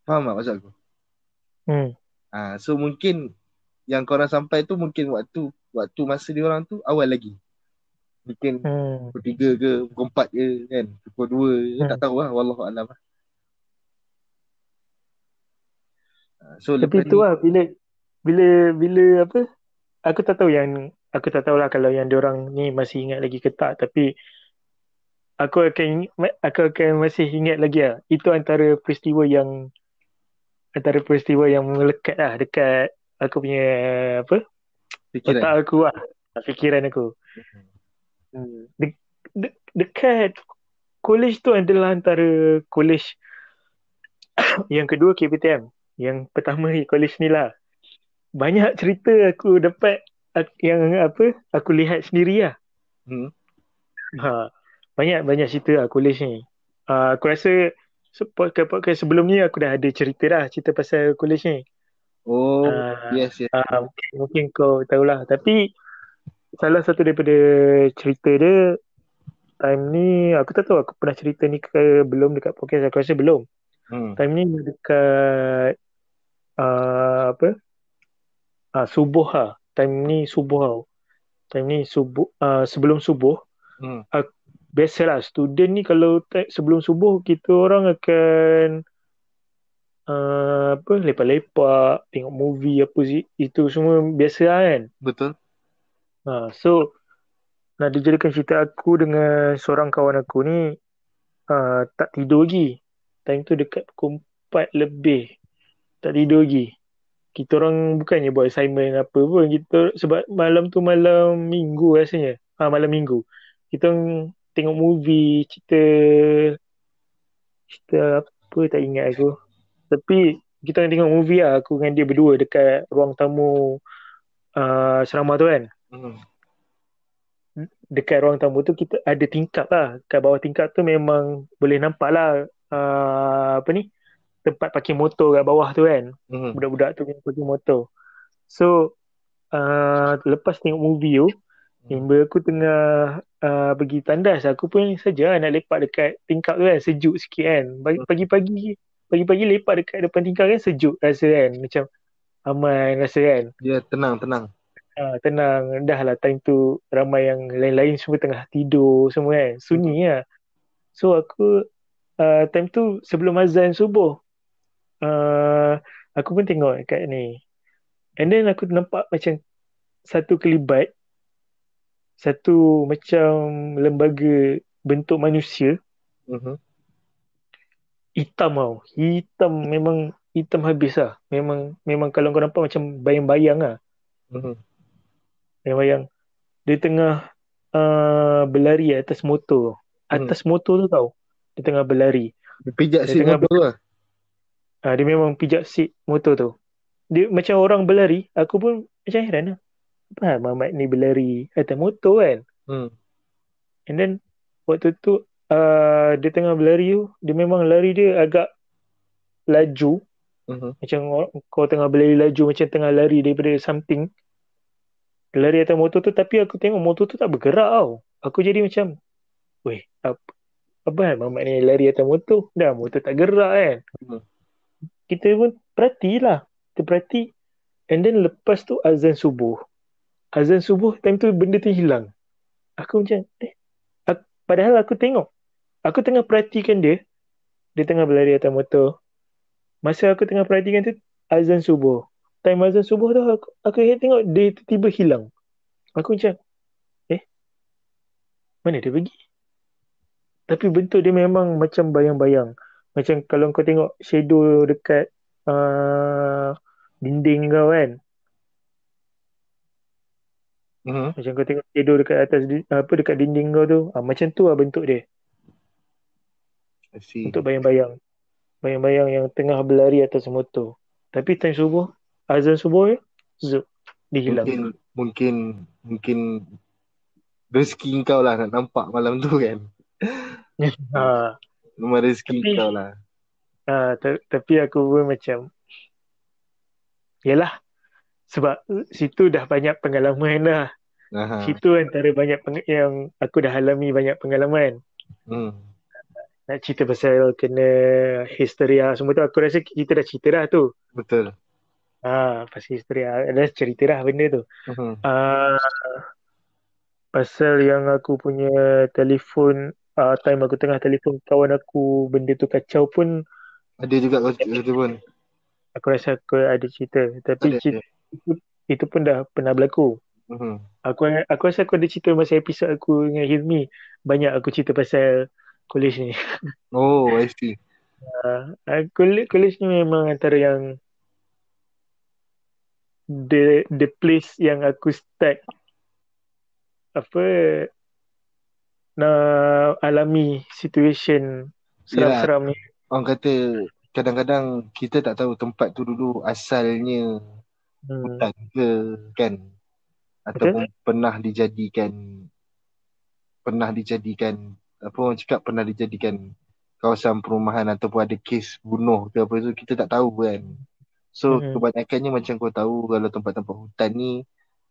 Faham tak maksud aku? Hmm. Ha, so mungkin yang korang sampai tu mungkin waktu waktu masa dia orang tu awal lagi. Mungkin Hmm. pukul tiga ke, pukul empat ke kan, pukul dua ke, Hmm. tak tahu lah, wallahualam lah. Ha, So Tapi tu lah bila bila bila apa aku tak tahu yang aku tak tahulah kalau yang diorang ni masih ingat lagi ke tak tapi aku akan aku akan masih ingat lagi lah. Itu antara peristiwa yang antara peristiwa yang melekat lah dekat aku punya apa fikiran. otak aku lah. Fikiran aku. Hmm. De, de, dekat college tu adalah antara college yang kedua KPTM yang pertama college ni lah banyak cerita aku dapat yang apa aku lihat sendiri lah Hmm. ha, banyak banyak cerita lah college ni uh, aku rasa se- podcast podcast sebelum ni aku dah ada cerita dah cerita pasal college ni Oh, Ah, yes, yes. Ah, mungkin, mungkin kau tahulah. Tapi salah satu daripada cerita dia time ni aku tak tahu aku pernah cerita ni ke belum dekat podcast aku rasa belum. Hmm. Time ni dekat uh, apa? Ah subuh lah. Time ni subuh tau. Time ni subuh uh, sebelum subuh Hmm. biasalah student ni kalau te- sebelum subuh kita orang akan uh, apa lepak-lepak tengok movie apa sih itu semua biasa lah kan Betul. ha, so nak dijadikan cerita aku dengan seorang kawan aku ni uh, tak tidur lagi time tu dekat pukul 4 lebih tak tidur lagi. Kita orang bukannya buat assignment apa pun kita sebab malam tu malam minggu rasanya. Ha, malam minggu. Kita orang tengok movie cerita cerita apa tak ingat aku. Tapi kita orang tengok movie lah aku dengan dia berdua dekat ruang tamu uh, asrama tu kan. Hmm. dekat ruang tamu tu kita ada tingkap lah. Kat bawah tingkap tu memang boleh nampak lah uh, apa ni tempat parking motor kat bawah tu kan Hmm. budak-budak tu yang pergi motor. So uh, lepas tengok movie tu, hmm. member aku tengah uh, pergi tandas. Aku pun saja nak lepak dekat tingkap tu kan, sejuk sikit kan. Hmm. Pagi-pagi pagi-pagi lepak dekat depan tingkap kan sejuk rasa kan. Macam aman rasa kan. Ya, yeah, tenang, tenang. Uh, tenang. Dah lah time tu ramai yang lain-lain semua tengah tidur semua kan. Sunyi hmm. lah. So aku uh, time tu sebelum azan subuh uh, aku pun tengok kat ni and then aku nampak macam satu kelibat satu macam lembaga bentuk manusia uh-huh. hitam tau hitam memang hitam habis lah memang memang kalau kau nampak macam bayang-bayang lah uh-huh. bayang-bayang dia tengah uh, berlari atas motor atas uh-huh. motor tu tau dia tengah berlari. Dia pijak seat motor tu lah. Ha, dia memang pijak seat motor tu. Dia macam orang berlari, aku pun macam heran lah. Apa lah Mamat ni berlari atas motor kan? Hmm. And then, waktu tu, uh, dia tengah berlari tu, dia memang lari dia agak laju. Uh-huh. Macam kau tengah berlari laju, macam tengah lari daripada something. Lari atas motor tu, tapi aku tengok motor tu tak bergerak tau. Aku jadi macam, weh, apa, apa kan mamat ni lari atas motor dah motor tak gerak kan hmm. Kita pun perhatilah kita perhati and then lepas tu azan subuh. Azan subuh time tu benda tu hilang. Aku macam eh aku, padahal aku tengok. Aku tengah perhatikan dia. Dia tengah berlari atas motor. Masa aku tengah perhatikan tu azan subuh. Time azan subuh tu aku, aku tengok dia tiba-tiba hilang. Aku macam eh mana dia pergi? Tapi bentuk dia memang macam bayang-bayang. Macam kalau kau tengok shadow dekat uh, dinding kau kan. Uh-huh. Macam kau tengok shadow dekat atas apa dekat dinding kau tu, uh, macam tu lah bentuk dia. Untuk bayang-bayang. Bayang-bayang yang tengah berlari atas motor. Tapi time subuh, azan subuh ya, zup, dihilang. Mungkin, mungkin, mungkin rezeki kau lah nak nampak malam tu kan. ha. Nomor rezeki tapi, kau lah. Ha, t- tapi aku pun macam Yalah Sebab situ dah banyak pengalaman dah Aha. Situ antara banyak peng- yang aku dah alami banyak pengalaman hmm. Nak cerita pasal kena histeria semua tu Aku rasa kita dah cerita dah tu Betul Ah, pasal histeria Dah cerita dah benda tu uh-huh. uh, Pasal yang aku punya telefon uh, time aku tengah telefon kawan aku benda tu kacau pun ada juga kau cerita pun. aku rasa aku ada cerita. Tapi ada, cerita, Itu, itu pun dah pernah berlaku. Uh-huh. aku aku rasa aku ada cerita masa episod aku dengan Hilmi. Banyak aku cerita pasal college ni. Oh I see. Uh, college, college ni memang antara yang the the place yang aku start apa nak alami situation seram-seram ni. Orang kata kadang-kadang kita tak tahu tempat tu dulu asalnya hmm. hutan ke kan ataupun Betul? pernah dijadikan pernah dijadikan apa orang cakap pernah dijadikan kawasan perumahan ataupun ada kes bunuh ke apa tu kita tak tahu kan. So hmm. kebanyakannya macam kau tahu kalau tempat-tempat hutan ni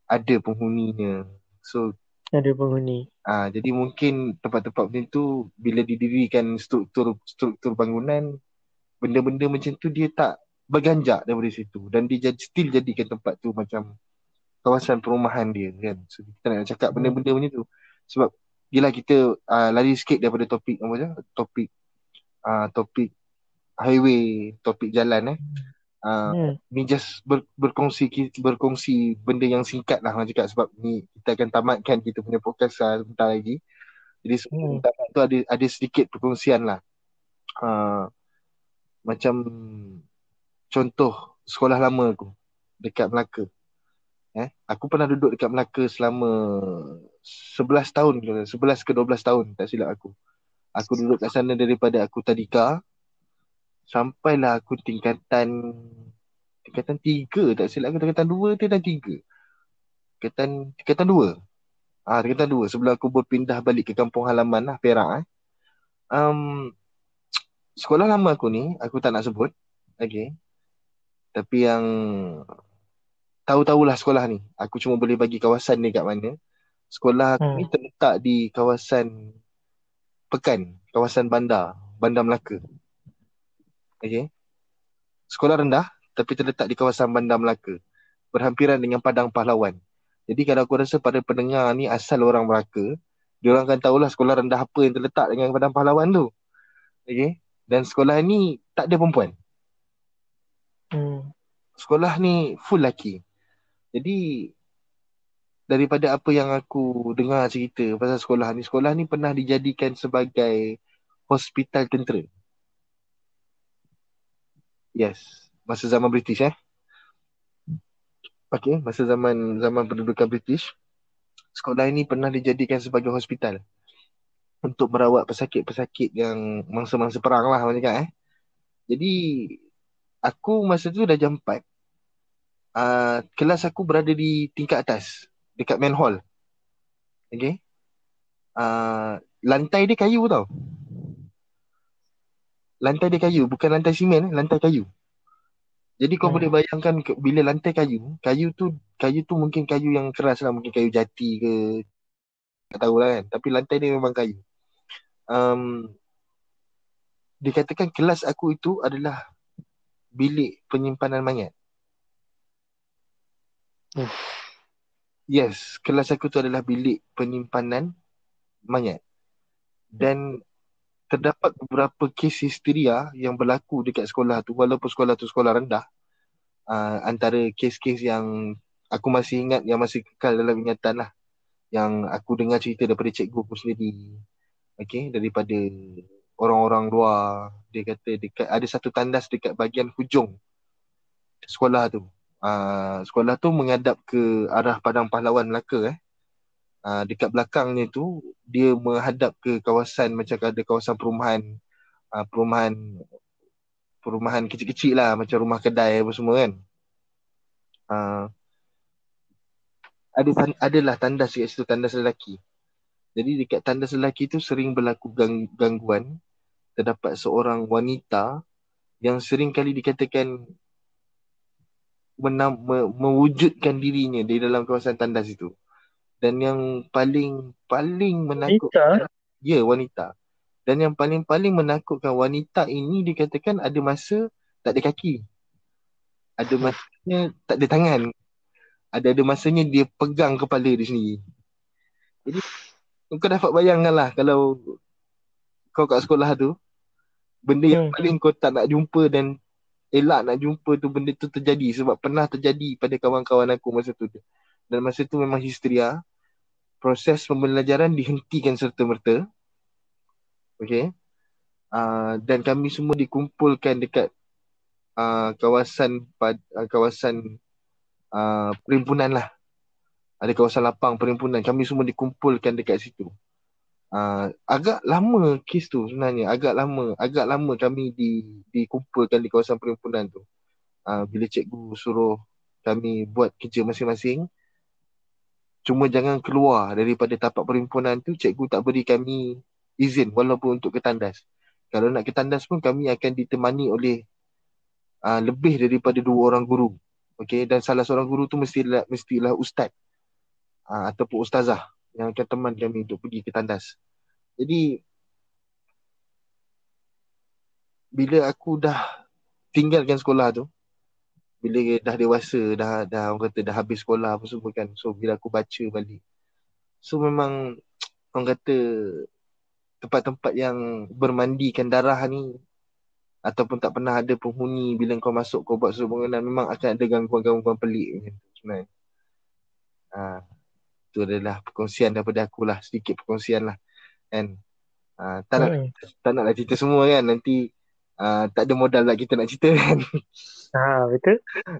ada penghuninya. So ada penghuni. Ah, jadi mungkin tempat-tempat macam tu bila didirikan struktur struktur bangunan benda-benda macam tu dia tak berganjak daripada situ. Dan dia jadi still jadikan tempat tu macam kawasan perumahan dia kan. So kita nak cakap benda-benda macam tu. Sebab bila kita uh, lari sikit daripada topik apa je topik uh, topik highway topik jalan eh Uh, hmm. Ni just ber, berkongsi berkongsi benda yang singkat lah cakap sebab ni kita akan tamatkan kita punya podcast uh, sebentar lagi. Jadi sebelum hmm. tu ada ada sedikit perkongsian lah. Uh, macam contoh sekolah lama aku dekat Melaka. Eh, aku pernah duduk dekat Melaka selama 11 tahun, 11 ke 12 tahun tak silap aku. Aku duduk kat sana daripada aku tadika sampailah aku tingkatan tingkatan tiga tak silap aku tingkatan dua tu dan tiga tingkatan tingkatan dua ah tingkatan dua sebelum aku berpindah balik ke kampung halaman lah Perak eh. um, sekolah lama aku ni aku tak nak sebut okay. tapi yang tahu-tahulah sekolah ni. Aku cuma boleh bagi kawasan ni kat mana. Sekolah aku Hmm. ni terletak di kawasan Pekan, kawasan bandar, Bandar Melaka. Okay. Sekolah rendah tapi terletak di kawasan Bandar Melaka. Berhampiran dengan Padang Pahlawan. Jadi kalau aku rasa pada pendengar ni asal orang Melaka, diorang akan tahulah sekolah rendah apa yang terletak dengan Padang Pahlawan tu. Okay. Dan sekolah ni tak ada perempuan. Hmm. Sekolah ni full lelaki. Jadi daripada apa yang aku dengar cerita pasal sekolah ni, sekolah ni pernah dijadikan sebagai hospital tentera. Yes, masa zaman British eh. Okay, masa zaman zaman pendudukan British, sekolah ini pernah dijadikan sebagai hospital untuk merawat pesakit-pesakit yang mangsa-mangsa perang lah macam kan eh. Jadi aku masa tu dah jam 4. Uh, kelas aku berada di tingkat atas dekat main hall. Okay. Uh, lantai dia kayu tau. Lantai dia kayu, bukan lantai simen, lantai kayu. Jadi kau Hmm. boleh bayangkan ke- bila lantai kayu, kayu tu kayu tu mungkin kayu yang keras lah, mungkin kayu jati ke tak tahulah kan. Tapi lantai dia memang kayu. Um, dikatakan kelas aku itu adalah bilik penyimpanan mayat. Uff. Yes, kelas aku tu adalah bilik penyimpanan mayat. Dan terdapat beberapa kes histeria yang berlaku dekat sekolah tu walaupun sekolah tu sekolah rendah. Uh, antara kes-kes yang aku masih ingat yang masih kekal dalam ingatan lah. Yang aku dengar cerita daripada cikgu aku sendiri. Okay, daripada orang-orang luar. Dia kata dekat ada satu tandas dekat bahagian hujung sekolah tu. Uh, sekolah tu menghadap ke arah Padang Pahlawan Melaka eh. Uh, dekat belakangnya tu dia menghadap ke kawasan macam ada kawasan perumahan uh, perumahan perumahan kecil-kecil lah macam rumah kedai apa semua kan. Uh, ada tan- adalah tandas kat situ tandas lelaki. Jadi dekat tandas lelaki tu sering berlaku gang- gangguan. Terdapat seorang wanita yang sering kali dikatakan menam, me, mewujudkan dirinya di dalam kawasan tandas itu. Dan yang paling paling menakutkan Wanita? ya wanita. Dan yang paling-paling menakutkan wanita ini dikatakan ada masa tak ada kaki. Ada masanya tak ada tangan. Ada ada masanya dia pegang kepala dia sendiri. Jadi kau dapat bayangkan lah kalau kau kat sekolah tu benda yang Hmm. paling kau tak nak jumpa dan elak nak jumpa tu benda tu terjadi sebab pernah terjadi pada kawan-kawan aku masa tu. Dan masa tu memang histeria. Proses pembelajaran dihentikan serta-merta. Okay. Uh, dan kami semua dikumpulkan dekat uh, kawasan uh, kawasan uh, perhimpunan lah. Ada kawasan lapang perhimpunan. Kami semua dikumpulkan dekat situ. Uh, agak lama kes tu sebenarnya. Agak lama. Agak lama kami di, dikumpulkan di kawasan perhimpunan tu. Uh, bila cikgu suruh kami buat kerja masing-masing. Cuma jangan keluar daripada tapak perhimpunan tu. Cikgu tak beri kami izin walaupun untuk ke tandas. Kalau nak ke tandas pun kami akan ditemani oleh uh, lebih daripada dua orang guru. Okay, dan salah seorang guru tu mestilah mestilah ustaz uh, ataupun ustazah yang akan teman kami untuk pergi ke tandas. Jadi bila aku dah tinggalkan sekolah tu, bila dah dewasa, dah dah orang kata dah habis sekolah apa semua kan. So bila aku baca balik. So memang orang kata tempat-tempat yang bermandikan darah ni ataupun tak pernah ada penghuni bila kau masuk kau buat sesuatu bangunan memang akan ada gangguan-gangguan pelik macam tu sebenarnya. Ha, itu adalah perkongsian daripada aku lah sedikit perkongsian lah kan. Ha, tak nak Hmm. tak naklah cerita semua kan nanti uh, tak ada modal lah kita nak cerita kan. Ha, betul.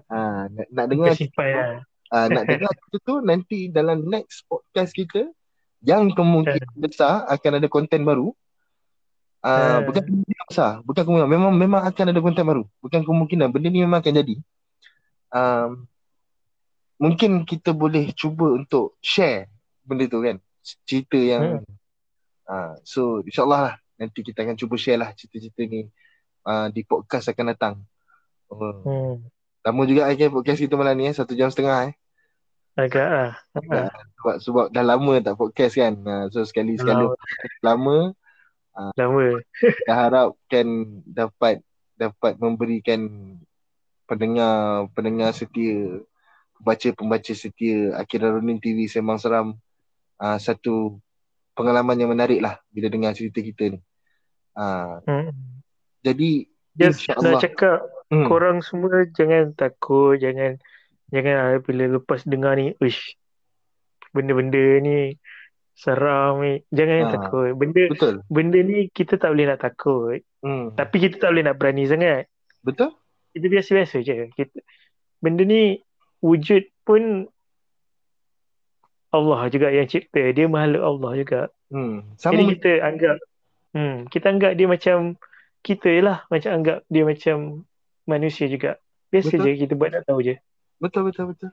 Ha, nak, nak dengar Kesipai lah. uh, nak dengar cerita tu nanti dalam next podcast kita yang kemungkinan besar akan ada konten baru. Uh, Hmm. bukan kemungkinan besar, bukan kemungkinan memang memang akan ada konten baru. Bukan kemungkinan benda ni memang akan jadi. Um, mungkin kita boleh cuba untuk share benda tu kan. Cerita yang uh, so insyaallah lah nanti kita akan cuba share lah cerita-cerita ni uh, di podcast akan datang. Oh. Hmm. Lama juga eh podcast kita malam ni eh. Satu jam setengah eh. Agak lah. Ya, sebab, sebab dah lama tak podcast kan. Uh, so sekali-sekali Lama. lama Lama. kita harapkan dapat dapat memberikan pendengar pendengar setia pembaca-pembaca setia Akira Ronin TV Sembang Seram uh, satu pengalaman yang menarik lah bila dengar cerita kita ni. Uh, Hmm. Jadi Just nak cakap hmm, korang semua jangan takut, jangan jangan ah, bila lepas dengar ni, uish, benda-benda ni seram ni, jangan Ah, takut. Benda betul. benda ni kita tak boleh nak takut, Hmm, tapi kita tak boleh nak berani sangat. betul? Kita biasa-biasa je. Kita benda ni wujud pun Allah juga yang cipta, dia makhluk Allah juga. Hmm, Jadi sama kita anggap hmm, kita anggap dia macam kita lah, macam anggap dia macam manusia juga. Biasa Betul. je kita buat tak tahu je. betul betul betul.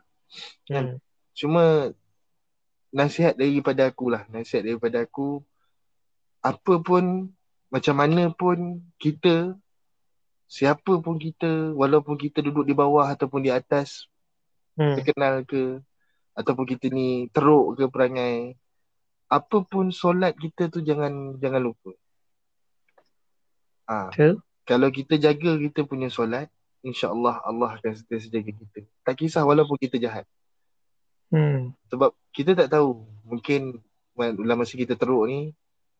Hmm. Cuma nasihat daripada aku lah, nasihat daripada aku apa pun macam mana pun kita siapa pun kita walaupun kita duduk di bawah ataupun di atas Hmm. terkenal ke ataupun kita ni teruk ke perangai apa pun solat kita tu jangan jangan lupa. Ah, Betul? kalau kita jaga kita punya solat, insya-Allah Allah akan sentiasa jaga kita. Tak kisah walaupun kita jahat. Hmm. Sebab kita tak tahu mungkin dalam masa kita teruk ni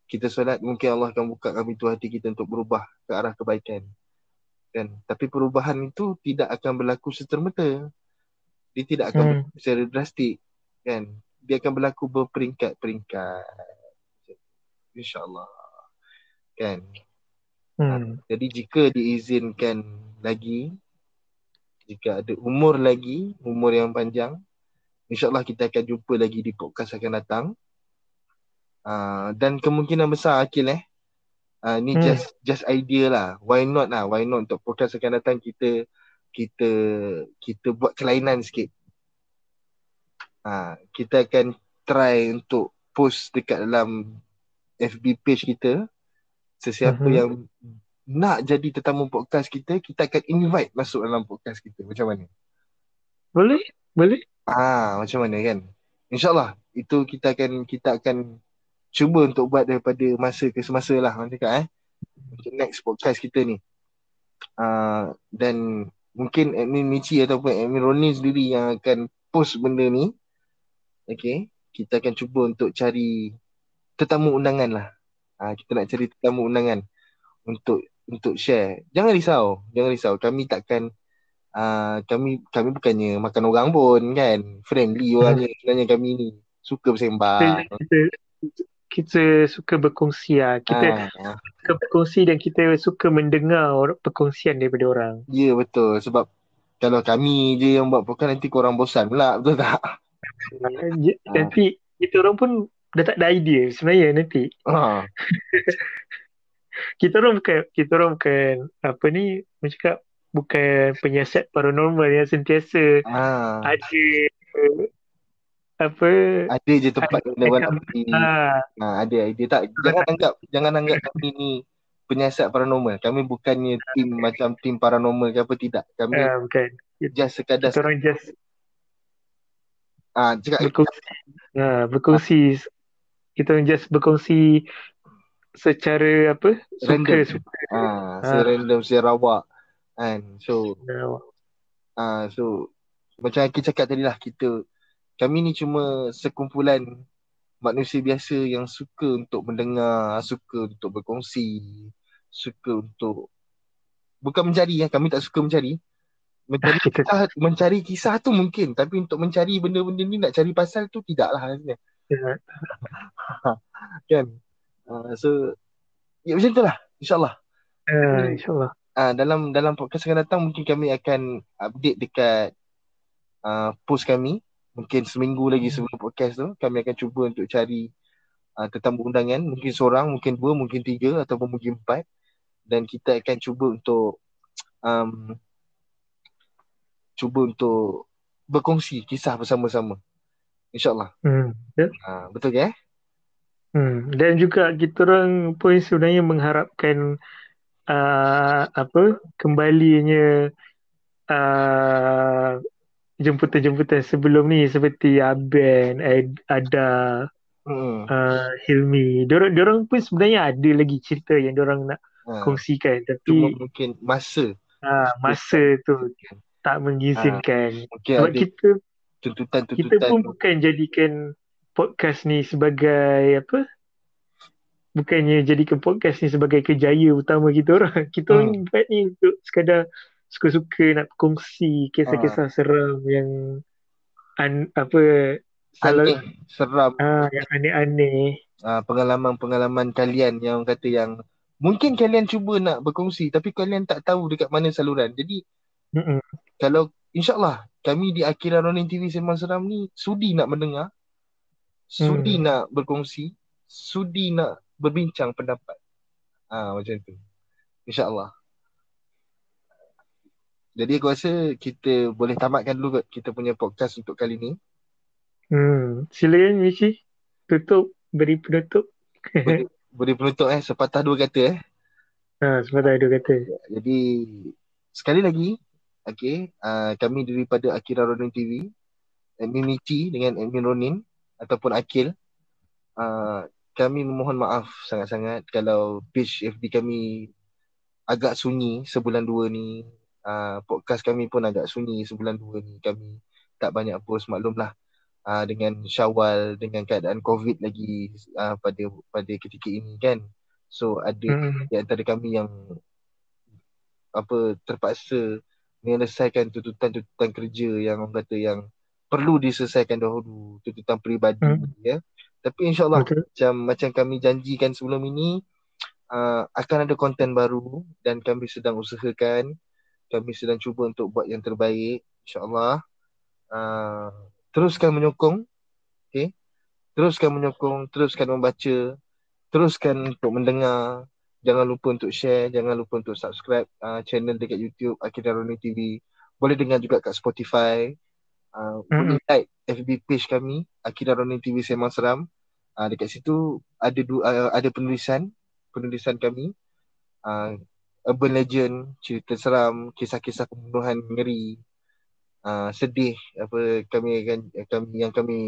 kita solat mungkin Allah akan buka pintu hati kita untuk berubah ke arah kebaikan. Kan? Tapi perubahan itu tidak akan berlaku serta-merta. Dia tidak akan Hmm. berlaku secara drastik kan. Dia akan berlaku berperingkat-peringkat. InsyaAllah. Kan? Hmm. Jadi jika diizinkan lagi, jika ada umur lagi, umur yang panjang, insyaAllah kita akan jumpa lagi di podcast akan datang. Uh, dan kemungkinan besar Akil eh, uh, ni Hmm. just just idea lah. Why not lah? Why not untuk podcast akan datang kita kita kita buat kelainan sikit. Uh, kita akan try untuk post dekat dalam FB page kita sesiapa Mhm. yang nak jadi tetamu podcast kita, kita akan invite masuk dalam podcast kita. Macam mana? Boleh? Boleh? Ah, macam mana kan? InsyaAllah itu kita akan kita akan cuba untuk buat daripada masa ke semasa lah orang cakap eh. Untuk next podcast kita ni. Ah, dan mungkin admin Michi ataupun admin Ronin sendiri yang akan post benda ni. Okay. Kita akan cuba untuk cari tetamu undangan lah. Ah, kita nak cari tetamu undangan untuk untuk share. Jangan risau, jangan risau. Kami takkan uh, kami kami bukannya makan orang pun kan. Friendly orangnya sebenarnya kami ni. Suka bersembang. Kita, kita suka berkongsi lah. Kita Ah, suka berkongsi dan kita suka mendengar perkongsian daripada orang. ya betul sebab kalau kami je yang buat podcast nanti korang bosan pula betul tak? Ah. Nanti kita orang pun dah tak ada idea sebenarnya nanti. Ha. Kita orang bukan kita orang bukan apa ni macam cakap bukan penyiasat paranormal yang sentiasa Ha. ada uh, apa Ada je tempat Ada benda macam- pergi. ah, Ha, ada idea tak jangan anggap jangan anggap kami ni penyiasat paranormal. Kami bukannya tim macam tim paranormal ke apa tidak. Kami ah, bukan. just sekadar Kita orang just ah cakap berkongsi. Ah, berkongsi. Kita just berkongsi secara apa? Suka suka. ah serandom serawak kan. So Ah, Ah, so macam Aki cakap tadi lah kita kami ni cuma sekumpulan manusia biasa yang suka untuk mendengar, suka untuk berkongsi, suka untuk bukan mencari ya, kami tak suka mencari. Mencari Kita- kisah, mencari kisah tu mungkin, tapi untuk mencari benda-benda ni nak cari pasal tu tidaklah rasanya. Ya. Kan? Ah, so ya macam tu lah, insyaAllah. Ah, InsyaAllah. uh, dalam dalam podcast akan datang mungkin kami akan update dekat uh, post kami mungkin seminggu lagi sebelum podcast tu kami akan cuba untuk cari uh, tetamu undangan mungkin seorang mungkin dua mungkin tiga ataupun mungkin empat dan kita akan cuba untuk um, cuba untuk berkongsi kisah bersama-sama insyaallah Hmm. Ya. uh, betul ke eh Hmm. Dan juga kita orang pun sebenarnya mengharapkan uh, apa kembalinya uh, jemputan-jemputan sebelum ni seperti Aben, Ad, Ada, Hmm. uh, Hilmi. Diorang, diorang pun sebenarnya ada lagi cerita yang diorang nak Ha. kongsikan Cuma tapi mungkin masa uh, masa tu tak mengizinkan. mungkin Sebab ada kita tuntutan-tuntutan kita pun bukan jadikan podcast ni sebagai apa? Bukannya jadikan podcast ni sebagai kejaya utama kita orang. Kita orang Hmm. buat ni untuk sekadar suka-suka nak kongsi kisah-kisah seram yang an, apa salah seram ah yang aneh-aneh. uh, pengalaman-pengalaman kalian yang orang kata yang mungkin kalian cuba nak berkongsi tapi kalian tak tahu dekat mana saluran. Jadi Mm-mm. kalau insyaallah kami di Akira Ronin TV Sembang Seram ni sudi nak mendengar, sudi Hmm. nak berkongsi, sudi nak berbincang pendapat. Ah macam tu. InsyaAllah. Jadi aku rasa kita boleh tamatkan dulu kot kita punya podcast untuk kali ni. Hmm. Silakan Michi. Tutup beri penutup. Boleh, boleh penutup eh sepatah dua kata eh. ha, sebab ada kata. Jadi sekali lagi okay, uh, kami daripada Akira Ronin TV Michi dengan admin Ronin ataupun Akil. Uh, kami memohon maaf sangat-sangat kalau page FB kami agak sunyi sebulan dua ni. Uh, podcast kami pun agak sunyi sebulan dua ni. Kami tak banyak post maklumlah uh, dengan Syawal dengan keadaan COVID lagi uh, pada pada ketika ini kan. So ada Hmm. di antara kami yang apa terpaksa menyelesaikan tuntutan-tuntutan kerja yang orang kata yang perlu diselesaikan dahulu tuntutan peribadi Hmm. ya tapi insyaallah Betul. macam macam kami janjikan sebelum ini uh, akan ada konten baru dan kami sedang usahakan kami sedang cuba untuk buat yang terbaik insyaallah uh, teruskan menyokong okey teruskan menyokong teruskan membaca teruskan untuk mendengar jangan lupa untuk share jangan lupa untuk subscribe uh, channel dekat YouTube Akira Roni TV boleh dengar juga kat Spotify. Uh, Mm-mm. boleh like FB page kami Akira Roni TV Sembang Seram. Uh, dekat situ ada du, uh, ada penulisan penulisan kami. Uh, urban legend cerita seram kisah-kisah pembunuhan ngeri. Uh, sedih apa kami akan kami yang kami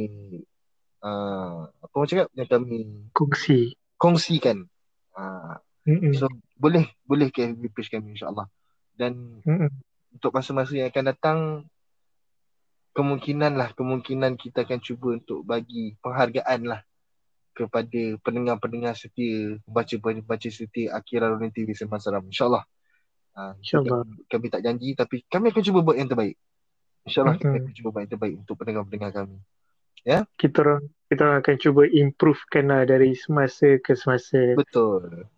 uh, apa orang cakap? Yang kami Kongsi. kongsikan. Uh, Mm-mm. So boleh boleh ke FB page kami insyaAllah. Dan Mm-mm. untuk masa-masa yang akan datang kemungkinan lah kemungkinan kita akan cuba untuk bagi penghargaan lah kepada pendengar-pendengar setia pembaca-pembaca setia Akira Ronin TV Sembang Seram insyaAllah. Uh, InsyaAllah. Kami, kami tak janji tapi kami akan cuba buat yang terbaik. InsyaAllah kami Mm-mm. akan cuba buat yang terbaik untuk pendengar-pendengar kami. Kita orang kita orang akan cuba improvekan lah dari semasa ke semasa. Betul.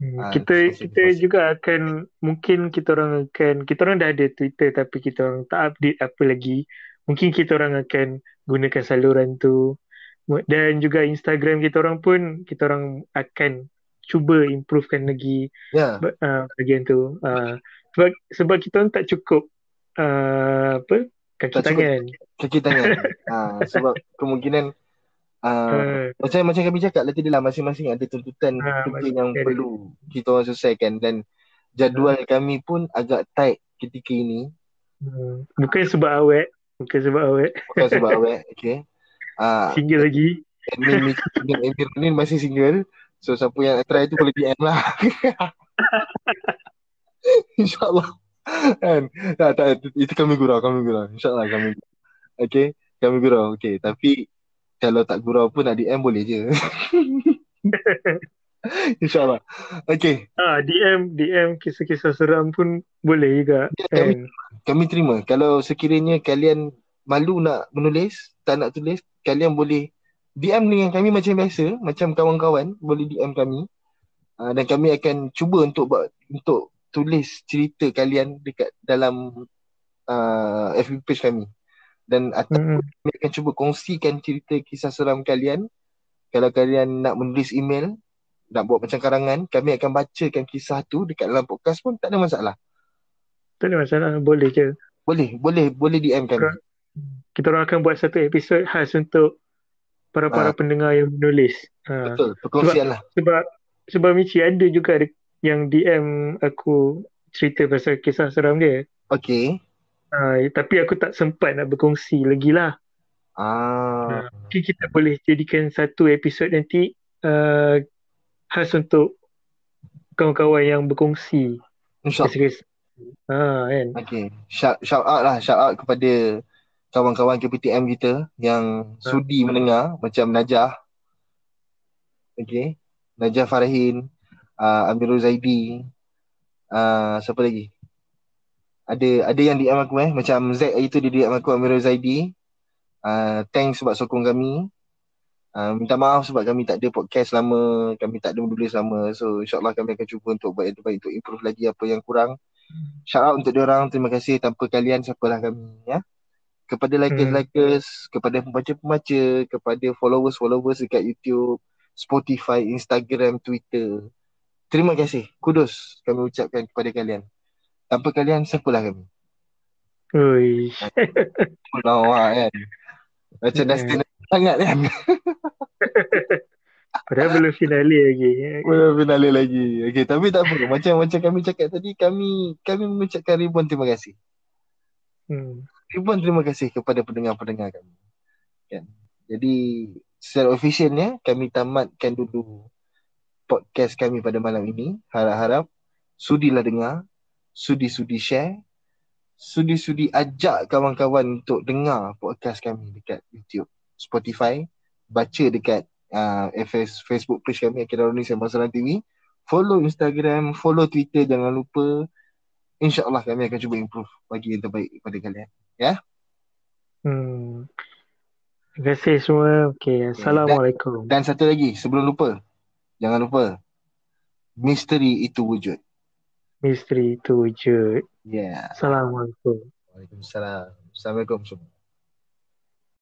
Hmm, Ah, kita kita semasa. juga akan mungkin kita orang akan kita orang dah ada Twitter tapi kita orang tak update apa lagi. Mungkin kita orang akan gunakan saluran tu dan juga Instagram kita orang pun kita orang akan cuba improvekan lagi Ya. uh, bahagian tu. Uh, sebab sebab kita orang tak cukup uh, apa kaki Tak cukup. tangan. Kaki tangan. uh, sebab kemungkinan uh, Uh, Macam macam kami cakap lah tadi lah masing-masing ada tuntutan Ha, kerja yang ada. perlu kita orang selesaikan. Dan jadual kami pun agak tight ketika ini. Hmm, bukan sebab awet, bukan sebab awet. bukan sebab awet okay. Ah, Single lagi. admin admin admin ni masih single. So siapa yang try tu boleh DM lah. InsyaAllah. Kan? Tak, tak, itu kami gurau kami gurau. InsyaAllah kami okay kami gurau. Okay tapi kalau tak gurau pun nak DM boleh je InsyaAllah okay Ah, DM DM kisah-kisah seram pun boleh juga Ya, kami, kan. kami terima. Kalau sekiranya kalian malu nak menulis, tak nak tulis, kalian boleh DM dengan kami macam biasa, macam kawan-kawan, boleh DM kami. Uh, dan kami akan cuba untuk buat untuk tulis cerita kalian dekat dalam uh, FB page kami. Dan atau Hmm. kami akan cuba kongsikan cerita kisah seram kalian. Kalau kalian nak menulis email, nak buat macam karangan, kami akan bacakan kisah tu dekat dalam podcast pun tak ada masalah. Tak ada masalah, boleh je. Boleh, boleh, boleh DM kami. Kita orang akan buat satu episod khas untuk para-para Ah. pendengar yang menulis. Ha. Betul, perkongsian lah. Sebab sebab Michi ada juga yang DM aku cerita pasal kisah seram dia. Okay. Uh, tapi aku tak sempat nak berkongsi lagi lah. Ah. Uh, mungkin kita boleh jadikan satu episod nanti uh, khas untuk kawan-kawan yang berkongsi. InsyaAllah. Ha, kan? Okay. Shout, shout out lah. Shout out kepada kawan-kawan KPTM kita yang ha. sudi mendengar macam Najah. Okay. Najah Farahin, uh, Amirul Zaidi, uh, siapa lagi? Ada ada yang DM aku eh macam Z itu dia DM aku Amirul Zaidi. Uh, thanks sebab sokong kami. Uh, minta maaf sebab kami tak ada podcast lama, kami tak ada menulis lama. So insyaAllah kami akan cuba untuk buat yang terbaik untuk improve lagi apa yang kurang. Shout out untuk diorang, terima kasih tanpa kalian siapalah kami ya. Kepada likers-likers, hmm. kepada pembaca-pembaca, kepada followers-followers dekat YouTube, Spotify, Instagram, Twitter. Terima kasih. Kudus kami ucapkan kepada kalian. Tanpa kalian, siapalah kami. Ui. Lawa kan. Macam dah stand sangat kan. Padahal belum finale lagi. Belum finale lagi. Okay, tapi tak apa. Macam macam kami cakap tadi, kami kami mengucapkan ribuan terima kasih. Hmm. Ribuan terima kasih kepada pendengar-pendengar kami. Kan? Jadi, secara officialnya, kami tamatkan dulu podcast kami pada malam ini. Harap-harap sudilah dengar, sudi-sudi share, sudi-sudi ajak kawan-kawan untuk dengar podcast kami dekat YouTube, Spotify, baca dekat uh, FS, Facebook page kami Akira Roni Sembang Serang TV. Follow Instagram, follow Twitter jangan lupa. InsyaAllah kami akan cuba improve bagi yang terbaik kepada kalian. Ya? Hmm. Terima kasih semua. Okay. Assalamualaikum. Dan, dan satu lagi sebelum lupa. Jangan lupa. Misteri itu wujud. Misteri itu wujud. Yeah. Assalamualaikum. Waalaikumsalam. Assalamualaikum semua.